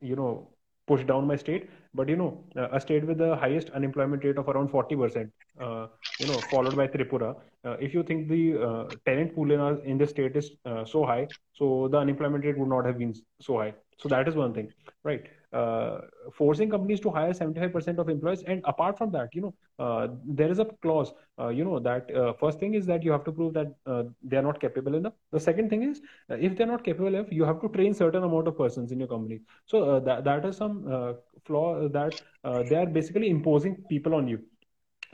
[SPEAKER 3] you know push down my state. But you know uh, a state with the highest unemployment rate of around 40% uh, you know followed by tripura if you think the talent pool in, in the state is so high so the unemployment rate would not have been so high. So that is one thing right? Uh, forcing companies to hire 75% of employees and apart from that you know uh, there is a clause uh, you know that uh, first thing is that you have to prove that uh, they are not capable enough. The second thing is uh, if they're not capable enough you have to train certain amount of persons in your company. So that, that is some flaw that they are basically imposing people on you.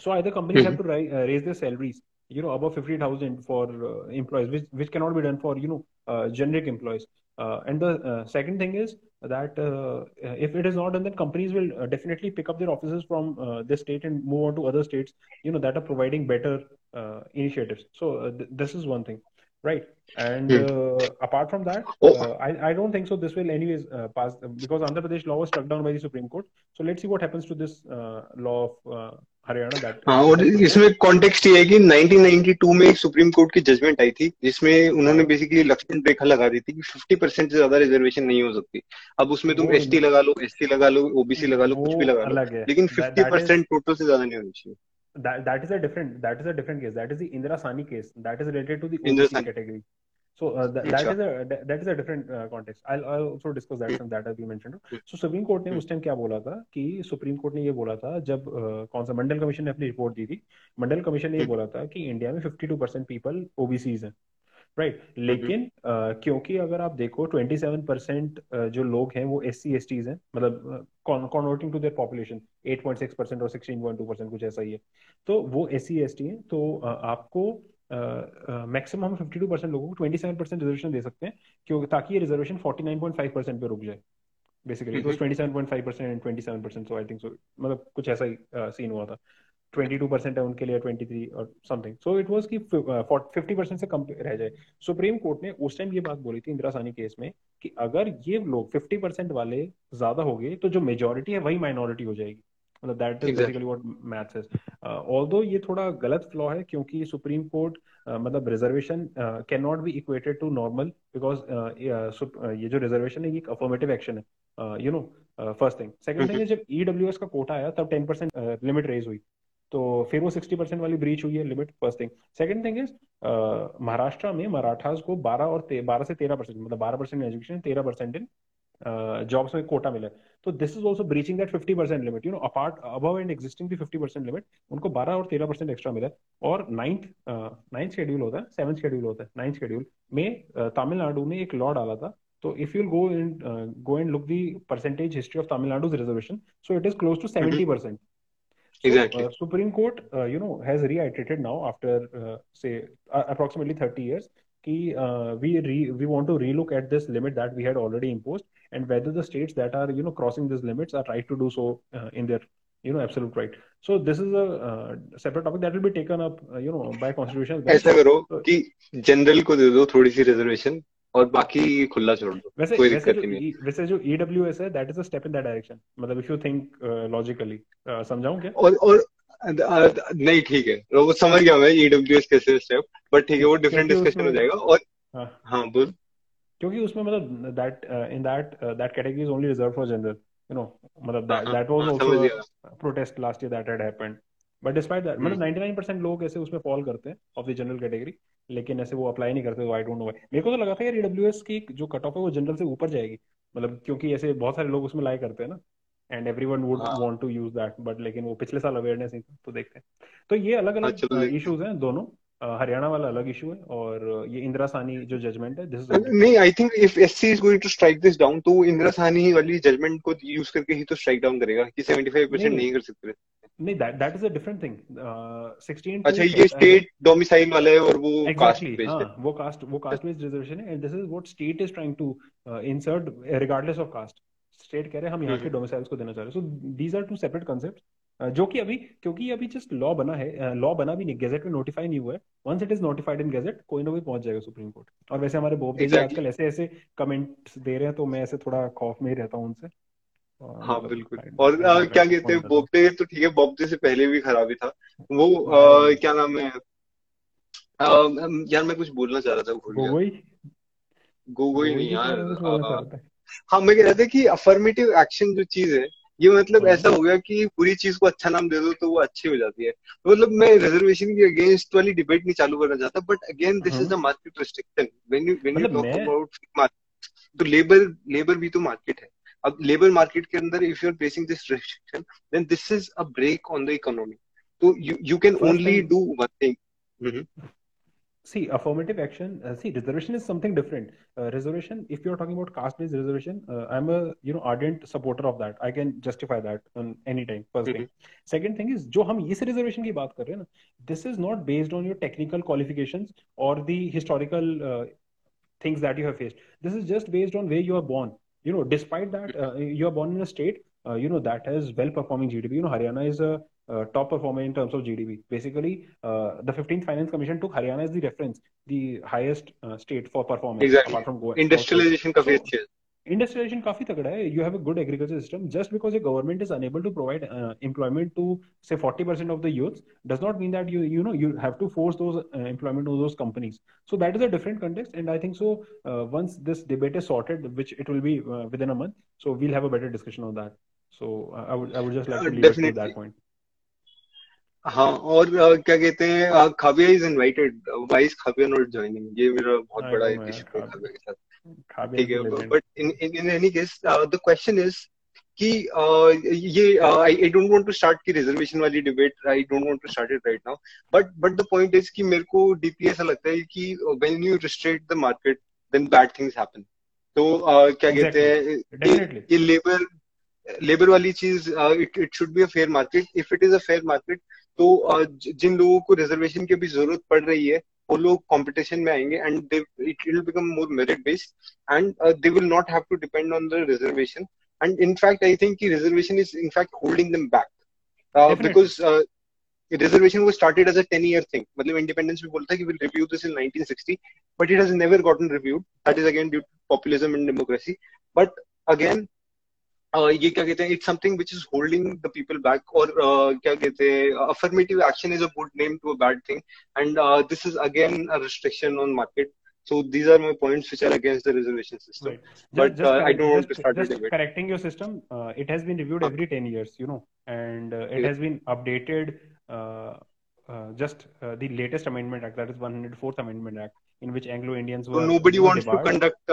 [SPEAKER 3] So either companies mm-hmm. have to ri- raise their salaries you know above 50000 for employees which, which cannot be done for you know generic employees. Uh, and the uh, second thing is that uh, if it is not done, then companies will uh, definitely pick up their offices from uh, this state and move on to other states, you know, that are providing better uh, initiatives. So th- this is one thing, right? And hmm. apart from that, oh. I, I don't think so. This will anyways pass because Andhra Pradesh law was struck down by the Supreme Court. So let's see what happens to this law of Haryana
[SPEAKER 2] हाँ और इसमें context ये है कि 1992 में एक supreme court की judgement आई थी जिसमें उन्होंने बेसिकली लक्ष्मण रेखा लगा दी थी कि 50 परसेंट से ज़्यादा रिजर्वेशन नहीं हो सकती। अब उसमें तुम एसटी लगा लो एसटी लगा लो ओबीसी लगा लो कुछ भी लगा लो। लेकिन फिफ्टी परसेंट टोटल से ज़्यादा नहीं होनी चाहिए।
[SPEAKER 3] That that is a different that is a different case. That is the indira sani case. That is related to the OBC category. So uh, th- that is a that is a different uh, context. I'll, I'll also discuss that from that as you mentioned. So Supreme Court ने उस time क्या बोला था कि supreme court ने ये बोला था जब uh, कौन सा मंडल कमीशन ने अपनी रिपोर्ट दी थी मंडल कमीशन ने ये बोला था कि इंडिया में 52 परसेंट पीपल ओबीसीज हैं राइट right. लेकिन uh, क्योंकि अगर आप देखो 27 परसेंट uh, जो लोग हैं वो एस सी एस टीज हैं मतलब converting to their population 8.6 percent और 16.2 परसेंट कुछ ऐसा ही है तो वो एस सी एस टी है तो uh, आपको मैक्सिमम हम 52 परसेंट लोगों को 27 परसेंट रिजर्वेशन दे सकते हैं क्योंकि ताकि ये रिजर्वेशन 49.5 परसेंट पे रुक जाए basically it was 27.5 percent and 27 percent so I think so मतलब कुछ ऐसा ही सीन हुआ था। 22 परसेंट है उनके लिए 23 और समथिंग सो इट वाज कि 50 परसेंट से कम रह जाए। सुप्रीम कोर्ट ने उस टाइम ये बात बोली थी इंदिरा सानी केस में कि अगर ये लोग 50 परसेंट वाले ज़्यादा हो गए तो जो मेजोरिटी है वही माइनॉरिटी हो जाएगी। मतलब that is basically what maths is although ये थोड़ा गलत फ्लॉ है क्योंकि सुप्रीम कोर्ट uh, मतलब reservation can not be equated to normal because ये जो रिजर्वेशन है ये एक अफर्मेटिव एक्शन है. You know first thing second thing जब ईडब्ल्यूएस e का कोटा आया तब टेन परसेंट लिमिट रेज हुई. तो फिर वो सिक्सटी परसेंट वाली ब्रीच हुई है limit first thing second thing is Maharashtra में मराठास को बारह और बारह से तेरह परसेंट मतलब बारह परसेंट एजुकेशन तेरह परसेंट इन जॉब्स में कोटा मिला। तो this is also breaching that fifty percent limit you know apart above and existing the fifty percent limit उनको बारह और तेरह परसेंट एक्स्ट्रा मिला। और नाइन्थ नाइन्थ शेड्यूल होता है सेवन शेड्यूल होता है नाइन्थ शेड्यूल में तमिलनाडु ने एक लॉ डाला था। तो if you go in go and look the percentage history of Tamil Nadu reservation so it is close to seventy percent
[SPEAKER 2] Exactly. So,
[SPEAKER 3] uh, Supreme Court, uh, you know, has reiterated now after uh, say approximately 30 years कि uh, we re, we want to relook at this limit that we had already imposed and whether the states that are you know crossing these limits are right to do so uh, in their you know absolute right so this is a uh, separate topic that will be taken up uh, you know by constitutional bench.
[SPEAKER 2] ऐसा करो
[SPEAKER 3] तो-
[SPEAKER 2] कि general को दे दो थोड़ी सी reservation और बाकी खुला छोड़ दो
[SPEAKER 3] वैसे
[SPEAKER 2] कोई
[SPEAKER 3] वैसे
[SPEAKER 2] दिक्कत
[SPEAKER 3] जो
[SPEAKER 2] नहीं
[SPEAKER 3] E- वैसे जो ईडब्ल्यूएस है that is a step in that direction मतलब इफ़ यू थिंक लॉजिकली समझाऊं क्या
[SPEAKER 2] और और अ, अ, नहीं ठीक है। वो समझ गया मैं ईडब्ल्यूएस कैसे स्टेप बट ठीक है वो डिफरेंट डिस्कशन हो जाएगा और
[SPEAKER 3] हाँ।
[SPEAKER 2] हाँ बोल।
[SPEAKER 3] क्योंकि उसमें मतलब that in that that category is only reserved for general you know मतलब that
[SPEAKER 2] was also
[SPEAKER 3] protest last year that had happened. But despite that मतलब 99% लोग ऐसे उसमें फॉल करते हैं ऑफ़ द जनरल कैटेगरी लेकिन ऐसे वो अप्लाई नहीं करते आई डोंट नो मेरे को तो लगा था यार ईडब्ल्यूएस की जो कट ऑफ़ है वो जनरल से ऊपर जाएगी। मतलब क्योंकि ऐसे बहुत सारे लोग उसमें लाई करते हैं ना। एंड एवरीवन वुड
[SPEAKER 2] हाँ।
[SPEAKER 3] Want to use that but लेकिन वो पिछले साल अवेयरनेस नहीं था तो देखते हैं। तो ये अलग
[SPEAKER 2] हाँ,
[SPEAKER 3] अलग
[SPEAKER 2] हैं।
[SPEAKER 3] इश्यूज़ हैं दोनों। हरियाणा वाला अलग इशू है और ये इंदिरा सानी जो जजमेंट है दिस
[SPEAKER 2] नहीं I think if SC is going to strike this down तो इंदिरा साहनी वाली जजमेंट को यूज़ करके ही तो स्ट्राइक डाउन करेगा कि 75%
[SPEAKER 3] नहीं।
[SPEAKER 2] नहीं। कर सकते।
[SPEAKER 3] नहीं that that is a different thing 16
[SPEAKER 2] अच्छा ये स्टेट डोमिसाइल वाला है और वो कास्ट
[SPEAKER 3] एग्जैक्टली
[SPEAKER 2] बेस्ड है
[SPEAKER 3] हाँ। वो कास्ट वो कास्ट बेस्ड रिजर्वेशन है and this is what state is trying to insert regardless of caste state कह रहे हैं हम यहाँ के। डोमिसाइल्स को देना चाह रहे हैं। So these are two separate concept जो कि अभी क्योंकि अभी जस्ट लॉ बना है लॉ बना भी नहीं गेजेट में नोटिफाई नहीं हुआ है। Once it is notified in gazette कोई ना कोई पहुँच जाएगा सुप्रीम कोर्ट और वैसे हमारे बोब
[SPEAKER 2] Exactly.
[SPEAKER 3] आजकल ऐसे ऐसे कमेंट्स दे रहे हैं तो मैं ऐसे थोड़ा खौफ में ही रहता हूँ उनसे।
[SPEAKER 2] हाँ बिल्कुल। और
[SPEAKER 3] not
[SPEAKER 2] क्या कहते हैं. बॉबडे तो ठीक है बॉबडे से पहले भी खराब ही था। वो अ,
[SPEAKER 3] हाँ।
[SPEAKER 2] क्या नाम है? अम, यार मैं कुछ बोलना चाह रहा था भूल गया।
[SPEAKER 3] गोगोई
[SPEAKER 2] गोगोई
[SPEAKER 3] गोगोई
[SPEAKER 2] नहीं यार अ, हाँ मैं कह रहा था कि अफर्मेटिव एक्शन जो चीज़ है ये मतलब
[SPEAKER 3] हम्म।
[SPEAKER 2] ऐसा हो गया कि पूरी चीज़ को अच्छा नाम दे दो तो वो अच्छी हो जाती है। तो मतलब मैं रिजर्वेशन के अगेंस्ट वाली डिबेट नहीं चालू करना चाहता but
[SPEAKER 3] again
[SPEAKER 2] this is. The market restriction when you
[SPEAKER 3] when
[SPEAKER 2] you
[SPEAKER 3] talk
[SPEAKER 2] about market तो लेबर लेबर भी तो मार्केट है। अब लेबर मार्केट के अंदर if you are placing this restriction then this is a brake on the economy तो you
[SPEAKER 3] you
[SPEAKER 2] can
[SPEAKER 3] only
[SPEAKER 2] do one thing
[SPEAKER 3] see affirmative action uh, see reservation is something different. Uh, reservation if you're talking about caste based reservation uh, i'm a you know ardent supporter of that. I can justify that on any time first mm-hmm. thing second thing is jo hum is reservation ki baat kar rahe na this is not based on your technical qualifications or the historical uh, things that you have faced. This is just based on where you are born. You know despite that mm-hmm. uh, you are born in a state uh, you know that has well performing gdp you know haryana is a uh, top performer in terms of GDP. Basically, uh, the 15th Finance Commission took Haryana as the reference, the highest uh, state for performance
[SPEAKER 2] Exactly.
[SPEAKER 3] apart from Goa.
[SPEAKER 2] Industrialisation काफी
[SPEAKER 3] So-
[SPEAKER 2] अच्छी है
[SPEAKER 3] Industrialization काफी तगड़ा है. You have a good agriculture system. Just because your government is unable to provide uh, employment to say 40% of the youths does not mean that you you know you have to force those uh, employment to those companies. So that is a different context, and I think so. Uh, once this debate is sorted, which it will be uh, within a month, so we'll have a better discussion on that. So uh, I would I would just like
[SPEAKER 2] Uh,
[SPEAKER 3] to leave it to
[SPEAKER 2] definitely.
[SPEAKER 3] that point.
[SPEAKER 2] हाँ और क्या कहते हैं Khaviya is invited why is Khaviya not joining ये मेरा बहुत बड़ा एक इशू है खाविया के साथ। ठीक है but in in any case the question is कि ये I I don't want to start की रिजर्वेशन वाली debate I don't want to start it right now but but the point is कि मेरे को डीपी ऐसा लगता है कि when you restrict the market then bad things happen तो क्या कहते हैं ये लेबर लेबर वाली चीज़ it it should be a fair market if it is a fair market तो जिन लोगों को रिजर्वेशन की भी ज़रूरत पड़ रही है वो लोग कंपटीशन में आएँगे and they it will become more merit based and they will not have to depend on the reservation and in fact I think reservation is in fact holding them
[SPEAKER 3] back
[SPEAKER 2] because reservation वो started as a ten year thing मतलब independence भी बोलता है कि will review this in 1960 but it has never gotten reviewed that is again due to populism and democracy but again ये क्या कहते हैं it's something which is holding the people back और क्या कहते हैं affirmative action is a good name to a bad thing and this is again a restriction on market So these are my points which are against the reservation system.
[SPEAKER 3] Right.
[SPEAKER 2] But
[SPEAKER 3] just,
[SPEAKER 2] uh, I don't
[SPEAKER 3] just, want
[SPEAKER 2] to start
[SPEAKER 3] just a
[SPEAKER 2] debate.
[SPEAKER 3] correcting your system. Uh, it has been reviewed every 10 years, you know, and uh, it
[SPEAKER 2] yeah.
[SPEAKER 3] has been updated. just the latest Amendment Act, that is 104th Amendment Act, in which Anglo
[SPEAKER 2] Indians
[SPEAKER 3] were.
[SPEAKER 2] So
[SPEAKER 3] nobody
[SPEAKER 2] wants
[SPEAKER 3] debarred.
[SPEAKER 2] to conduct.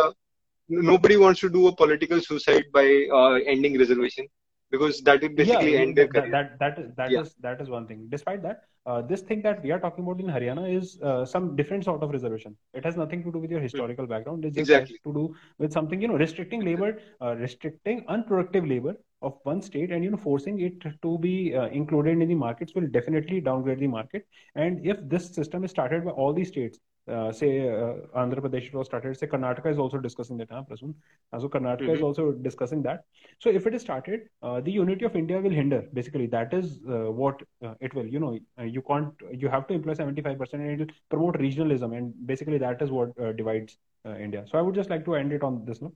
[SPEAKER 2] Nobody wants to do a political suicide by uh, ending reservation because that will basically
[SPEAKER 3] yeah,
[SPEAKER 2] end their
[SPEAKER 3] that,
[SPEAKER 2] career
[SPEAKER 3] that that is that
[SPEAKER 2] Yeah.
[SPEAKER 3] is that is one thing. Despite that, uh, this thing that we are talking about in Haryana is uh, some different sort of reservation. It has nothing to do with your historical background. It just
[SPEAKER 2] Exactly.
[SPEAKER 3] has to do with something, you know, restricting labor, uh, restricting unproductive labor of one state and you know forcing it to be uh, included in the markets will definitely downgrade the market and if this system is started by all these states uh, say uh, Andhra Pradesh was started. Say Karnataka is also discussing that. Huh, Prasun? Uh, so Karnataka mm-hmm. is also discussing that. So if it is started, uh, the unity of India will hinder. Basically, that is uh, what uh, it will. You know, you can't. You have to employ seventy five percent, and it will promote regionalism, and basically that is what divides India. So I would just like to end it on this note.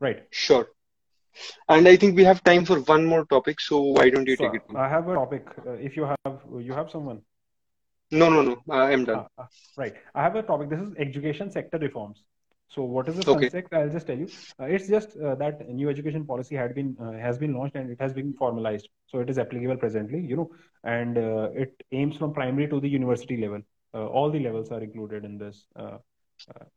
[SPEAKER 3] Right.
[SPEAKER 2] Sure. And I think we have time for one more topic. So why don't you so, take it?
[SPEAKER 3] I have a topic. if you have, you have someone.
[SPEAKER 2] No, no, no. I am done. Uh, uh,
[SPEAKER 3] right. I have a topic. This is education sector reforms. So what is the okay. concept? I'll just tell you. Uh, it's just uh, that new education policy had been uh, has been launched and it has been formalized. So it is applicable presently, you know, and uh, it aims from primary to the university level. all the levels are included in this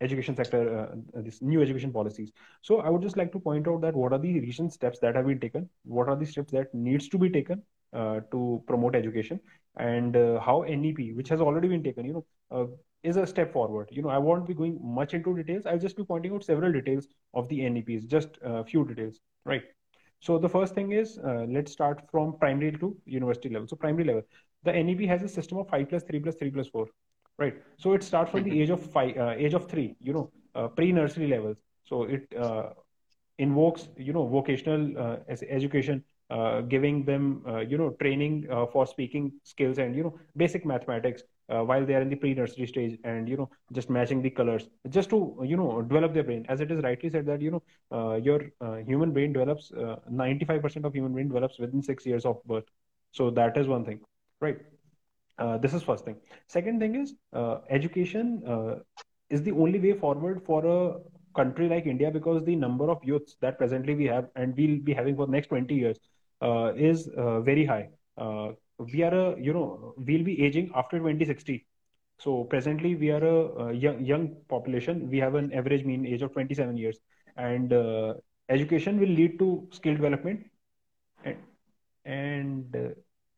[SPEAKER 3] education sector, this new education policies. So I would just like to point out that what are the recent steps that have been taken? What are the steps that needs to be taken uh, to promote education and uh, how NEP, which has already been taken, you know, uh, is a step forward. You know, I won't be going much into details. I'll just be pointing out several details of the NEPs, just a few details, right? So the first thing is, uh, let's start from primary to university level. So primary level, the NEP has a system of five plus three plus three plus four, right? So it starts from the mm-hmm. age of five, uh, age of three, you know, uh, pre-nursery levels. So it invokes, you know, vocational education uh, giving them uh, you know training uh, for speaking skills and you know basic mathematics uh, while they are in the pre-nursery stage and you know just matching the colors just to you know develop their brain as it is rightly said that you know uh, your uh, human brain develops 95% of human brain develops within 6 years of birth so that is one thing right this is first thing second thing is education is the only way forward for a country like india because the number of youths that presently we have and we'll be having for the next 20 years uh, is uh, very high. Uh, we are a, you know, we'll be aging after 2060. So presently we are a, a young, young population. We have an average mean age of 27 years, and education will lead to skill development and, and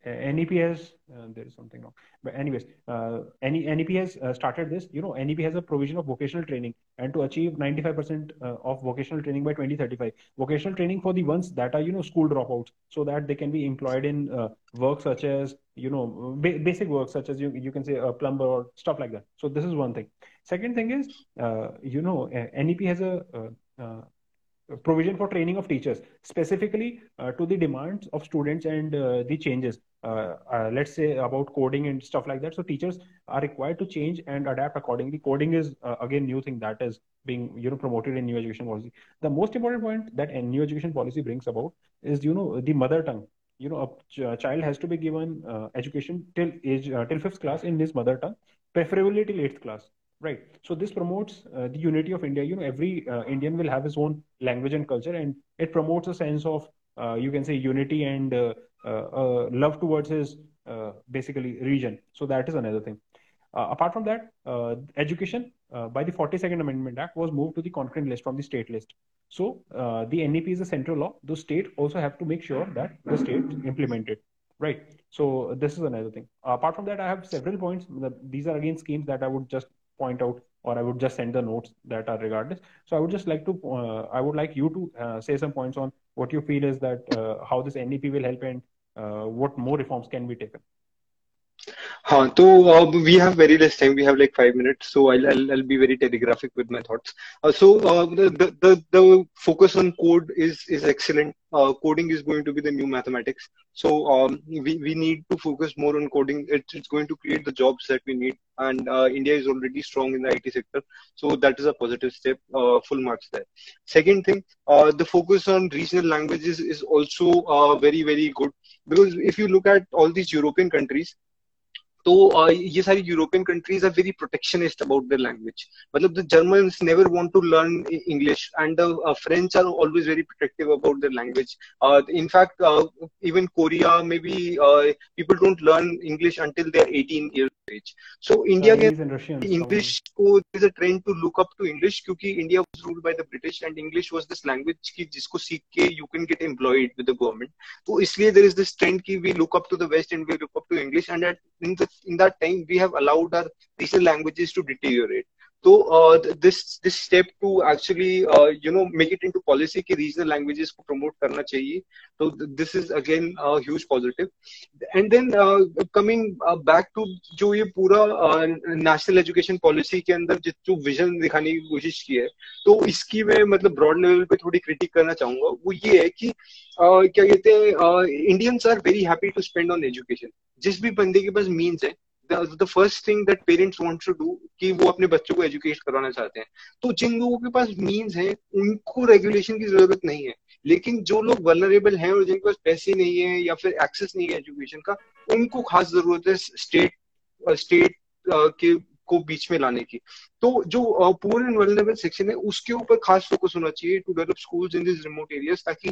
[SPEAKER 3] uh, NEP has uh, there is something wrong, but anyways, uh, NEP has uh, started this. You know, NEP has a provision of vocational training, and to achieve 95% uh, of vocational training by 2035, vocational training for the ones that are you know school dropouts, so that they can be employed in uh, work such as you know ba- basic work such as you you can say a plumber or stuff like that. So this is one thing. Second thing is you know NEP has a provision for training of teachers specifically uh, to the demands of students and uh, the changes uh, uh, let's say about coding and stuff like that. So teachers are required to change and adapt accordingly. Coding is uh, again new thing that is being you know promoted in new education policy. The most important point that new education policy brings about is you know the mother tongue. You know a ch- child has to be given uh, education till age uh, till fifth class in his mother tongue preferably till eighth class right? So this promotes uh, the unity of india. You know every indian will have his own language and culture and it promotes a sense of you can say unity and uh, uh, Uh, uh, love towards his uh, basically region. So that is another thing. Uh, apart from that, education by the 42nd Amendment Act was moved to the concurrent list from the state list. So the NEP is a central law. The state also have to make sure that the state implement it right so this is another thing apart from that i have several points these are again schemes that i would just point out or i would just send the notes that are regardless so i would just like to uh, i would like you to uh, say some points on what you feel is that uh, how this NEP will help and uh, what more reforms can be taken?
[SPEAKER 2] Huh, so uh, we have very less time. We have like five minutes, so I'll I'll, I'll be very telegraphic with my thoughts. Uh, so uh, the, the the focus on code is is excellent. Uh, coding is going to be the new mathematics. So um, we we need to focus more on coding. It's, it's going to create the jobs that we need, and uh, India is already strong in the IT sector. So that is a positive step. Uh, full marks there. Second thing, the focus on regional languages is also very very good because if you look at all these European countries, तो ये सारी European countries are very protectionist about their language मतलब the Germans never want to learn English and the French are always very protective about their language in fact uh, even korea maybe uh, people don't learn english until they're 18 years age so india
[SPEAKER 3] Chinese
[SPEAKER 2] english ko there is a trend to look up to english क्योंकि india was ruled by the british and english was this language ki जिसको सीख के you can get employed with the government तो इसलिए there is this trend ki we look up to the west and we look up to english and at in the in that time we have allowed our regional languages to deteriorate तो this this step to actually you know make it into policy कि regional languages को promote करना चाहिए तो this is again huge positive and then coming back to जो ये पूरा national education policy के अंदर जो विजन दिखाने की कोशिश की है तो इसकी मैं मतलब ब्रॉड लेवल पे थोड़ी क्रिटिक करना चाहूँगा। वो ये है कि uh, क्या कहते हैं Indians are very happy to spend on education जिस भी बंदे के पास मीन्स है the first thing that parents want to do कि वो अपने बच्चों को एजुकेट करवाना चाहते हैं। तो जिन लोगों के पास मीन्स है, उनको रेगुलेशन की ज़रूरत नहीं है। लेकिन जो लोग वनरेबल हैं और जिनके पास पैसे नहीं है या फिर एक्सेस नहीं है एजुकेशन का, उनको खास ज़रूरत है स्टेट स्टेट के, को बीच में लाने की। तो जो पुअर एंड वनरेबल सेक्शन है, उसके ऊपर खास फोकस होना चाहिए to develop schools in this remote areas ताकि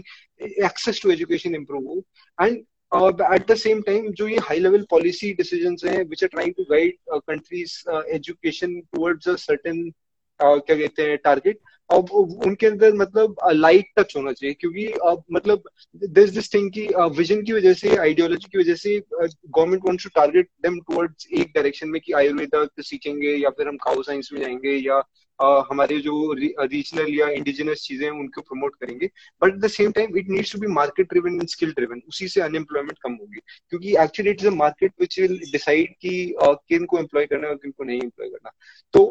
[SPEAKER 2] एक्सेस टू एजुकेशन इंप्रूव हो। And at the same time जो ये हाई लेवल पॉलिसी डिसीज़न हैं which are trying to guide countries education towards a certain क्या कहते हैं टारगेट अब उनके अंदर मतलब लाइट टच होना चाहिए। क्योंकि uh, मतलब दिस दिस थिंग की विजन की वजह से आइडियोलॉजी की वजह से government wants to target them towards एक डायरेक्शन में कि आयुर्वेदा सीखेंगे या फिर हम काउ साइंस में जाएँगे या uh, हमारे जो रीजनल या इंडिजिनस चीज़ें हैं, उनको प्रमोट करेंगे। But at the same time it needs to be market driven and skill driven उसी से अनएम्प्लॉयमेंट कम होगी। क्योंकि actually it is a market which will decide कि किन को एम्प्लॉय करना है और किन को नहीं एम्प्लॉय करना। तो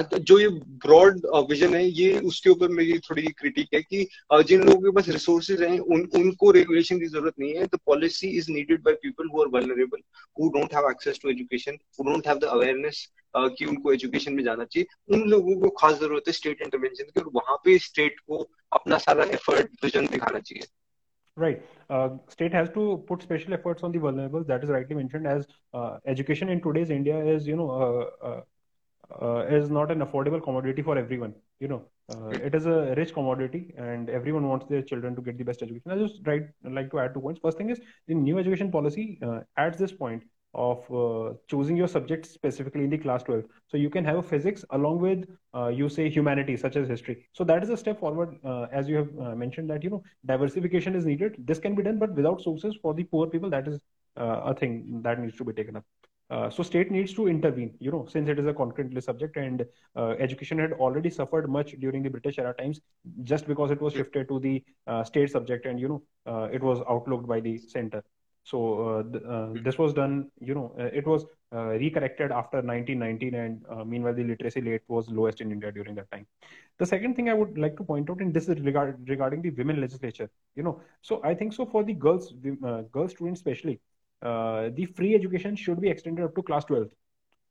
[SPEAKER 2] जो ये ब्रॉड विजन है ये उसके ऊपर मेरी थोड़ी क्रिटिक है कि जिन लोगों के पास रिसोर्सेज हैं उन उनको रेगुलेशन की ज़रूरत नहीं है the policy is needed by people who are vulnerable who don't have access to education who don't have the awareness कि उनको एजुकेशन में जाना चाहिए उन लोगों को खास ज़रूरत है स्टेट इंटरवेंशन की और वहाँ पे स्टेट को अपना सारा एफर्ट विजन दिखाना चाहिए
[SPEAKER 3] Right. Uh, state has to put special efforts on the vulnerable. That is rightly mentioned. As uh, education in today's India is, you know, uh, uh, is not an affordable commodity for everyone. You know, uh, it is a rich commodity, and everyone wants their children to get the best education. I just right like to add two points. First thing is the new education policy uh, adds this point of uh, choosing your subject specifically in the class 12 so you can have a physics along with uh, you say humanities such as history so that is a step forward uh, as you have uh, mentioned that you know diversification is needed this can be done but without sources for the poor people that is uh, a thing that needs to be taken up uh, so state needs to intervene, you know, since it is a concurrently subject and uh, education had already suffered much during the British era times just because it was shifted to the uh, state subject and, you know, uh, it was outlooked by the center. So uh, th- hmm. this was done, you know, it was recorrected after 1919 and meanwhile the literacy rate was lowest in India during that time. The second thing I would like to point out, and this is regard- regarding the women legislature, you know, so I think so for the girls, the, girl students especially, uh, the free education should be extended up to class 12th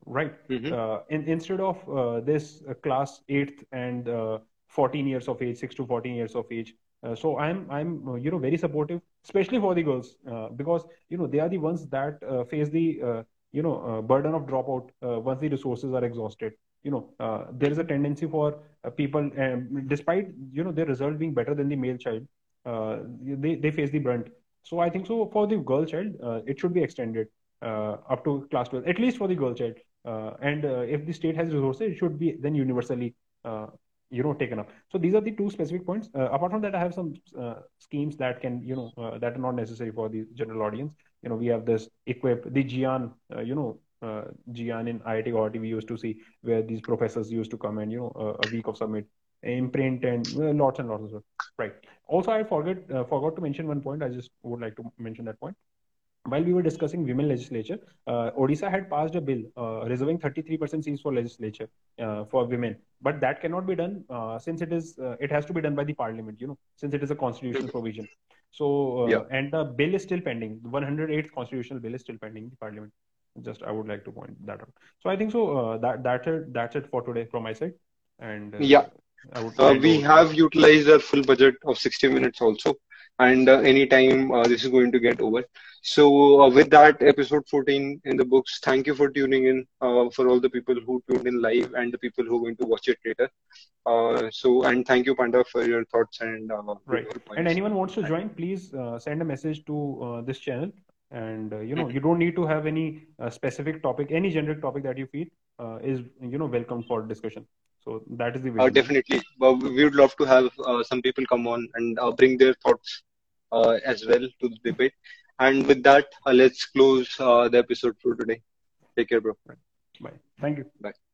[SPEAKER 3] right. Mm-hmm. uh, in, instead of uh, this uh, class 8th and uh, 14 years of age 6 to 14 years of age uh, so i'm i'm you know very supportive especially for the girls because you know they are the ones that face the you know burden of dropout once the resources are exhausted. You know there is a tendency for people um, despite you know their result being better than the male child they, they face the brunt so I think so for the girl child, uh, it should be extended uh, up to class 12, at least for the girl child. Uh, and uh, if the state has resources, it should be then universally, uh, you know, taken up. So these are the two specific points. Uh, apart from that, I have some schemes that can, you know, that are not necessary for the general audience. You know, we have this equip the GIAN, you know, uh, GIAN in IIT Guwahati we used to see where these professors used to come and you know uh, a week of summit imprint and uh, lots and lots of stuff. Right. Also, I forget uh, forgot to mention one point. I just would like to mention that point. While we were discussing women legislature, uh, Odisha had passed a bill uh, reserving 33% seats for legislature uh, for women, but that cannot be done uh, since it is it has to be done by the parliament. You know, since it is a constitutional provision. So, yeah. and the bill is still pending. The 108th constitutional bill is still pending in the parliament. Just I would like to point that out. So I think so. that that's it. That's it for today from my side. And
[SPEAKER 2] yeah uh, we have utilized our full budget of 60 minutes also, and uh, anytime uh, this is going to get over. So, uh, with that, episode 14 in the books. Thank you for tuning in uh, for all the people who tuned in live and the people who are going to watch it later. Uh, so, and thank you, Pandey, for your thoughts and
[SPEAKER 3] right. And anyone wants to join, please send a message to this channel and uh, you know you don't need to have any uh, specific topic any generic topic that you feel uh, is you know welcome for discussion so that is the
[SPEAKER 2] uh, definitely. we would love to have uh, some people come on and uh, bring their thoughts uh, as well to the debate. And with that, uh, let's close uh, the episode for today. Take care, bro.
[SPEAKER 3] Bye. Thank you.
[SPEAKER 2] Bye.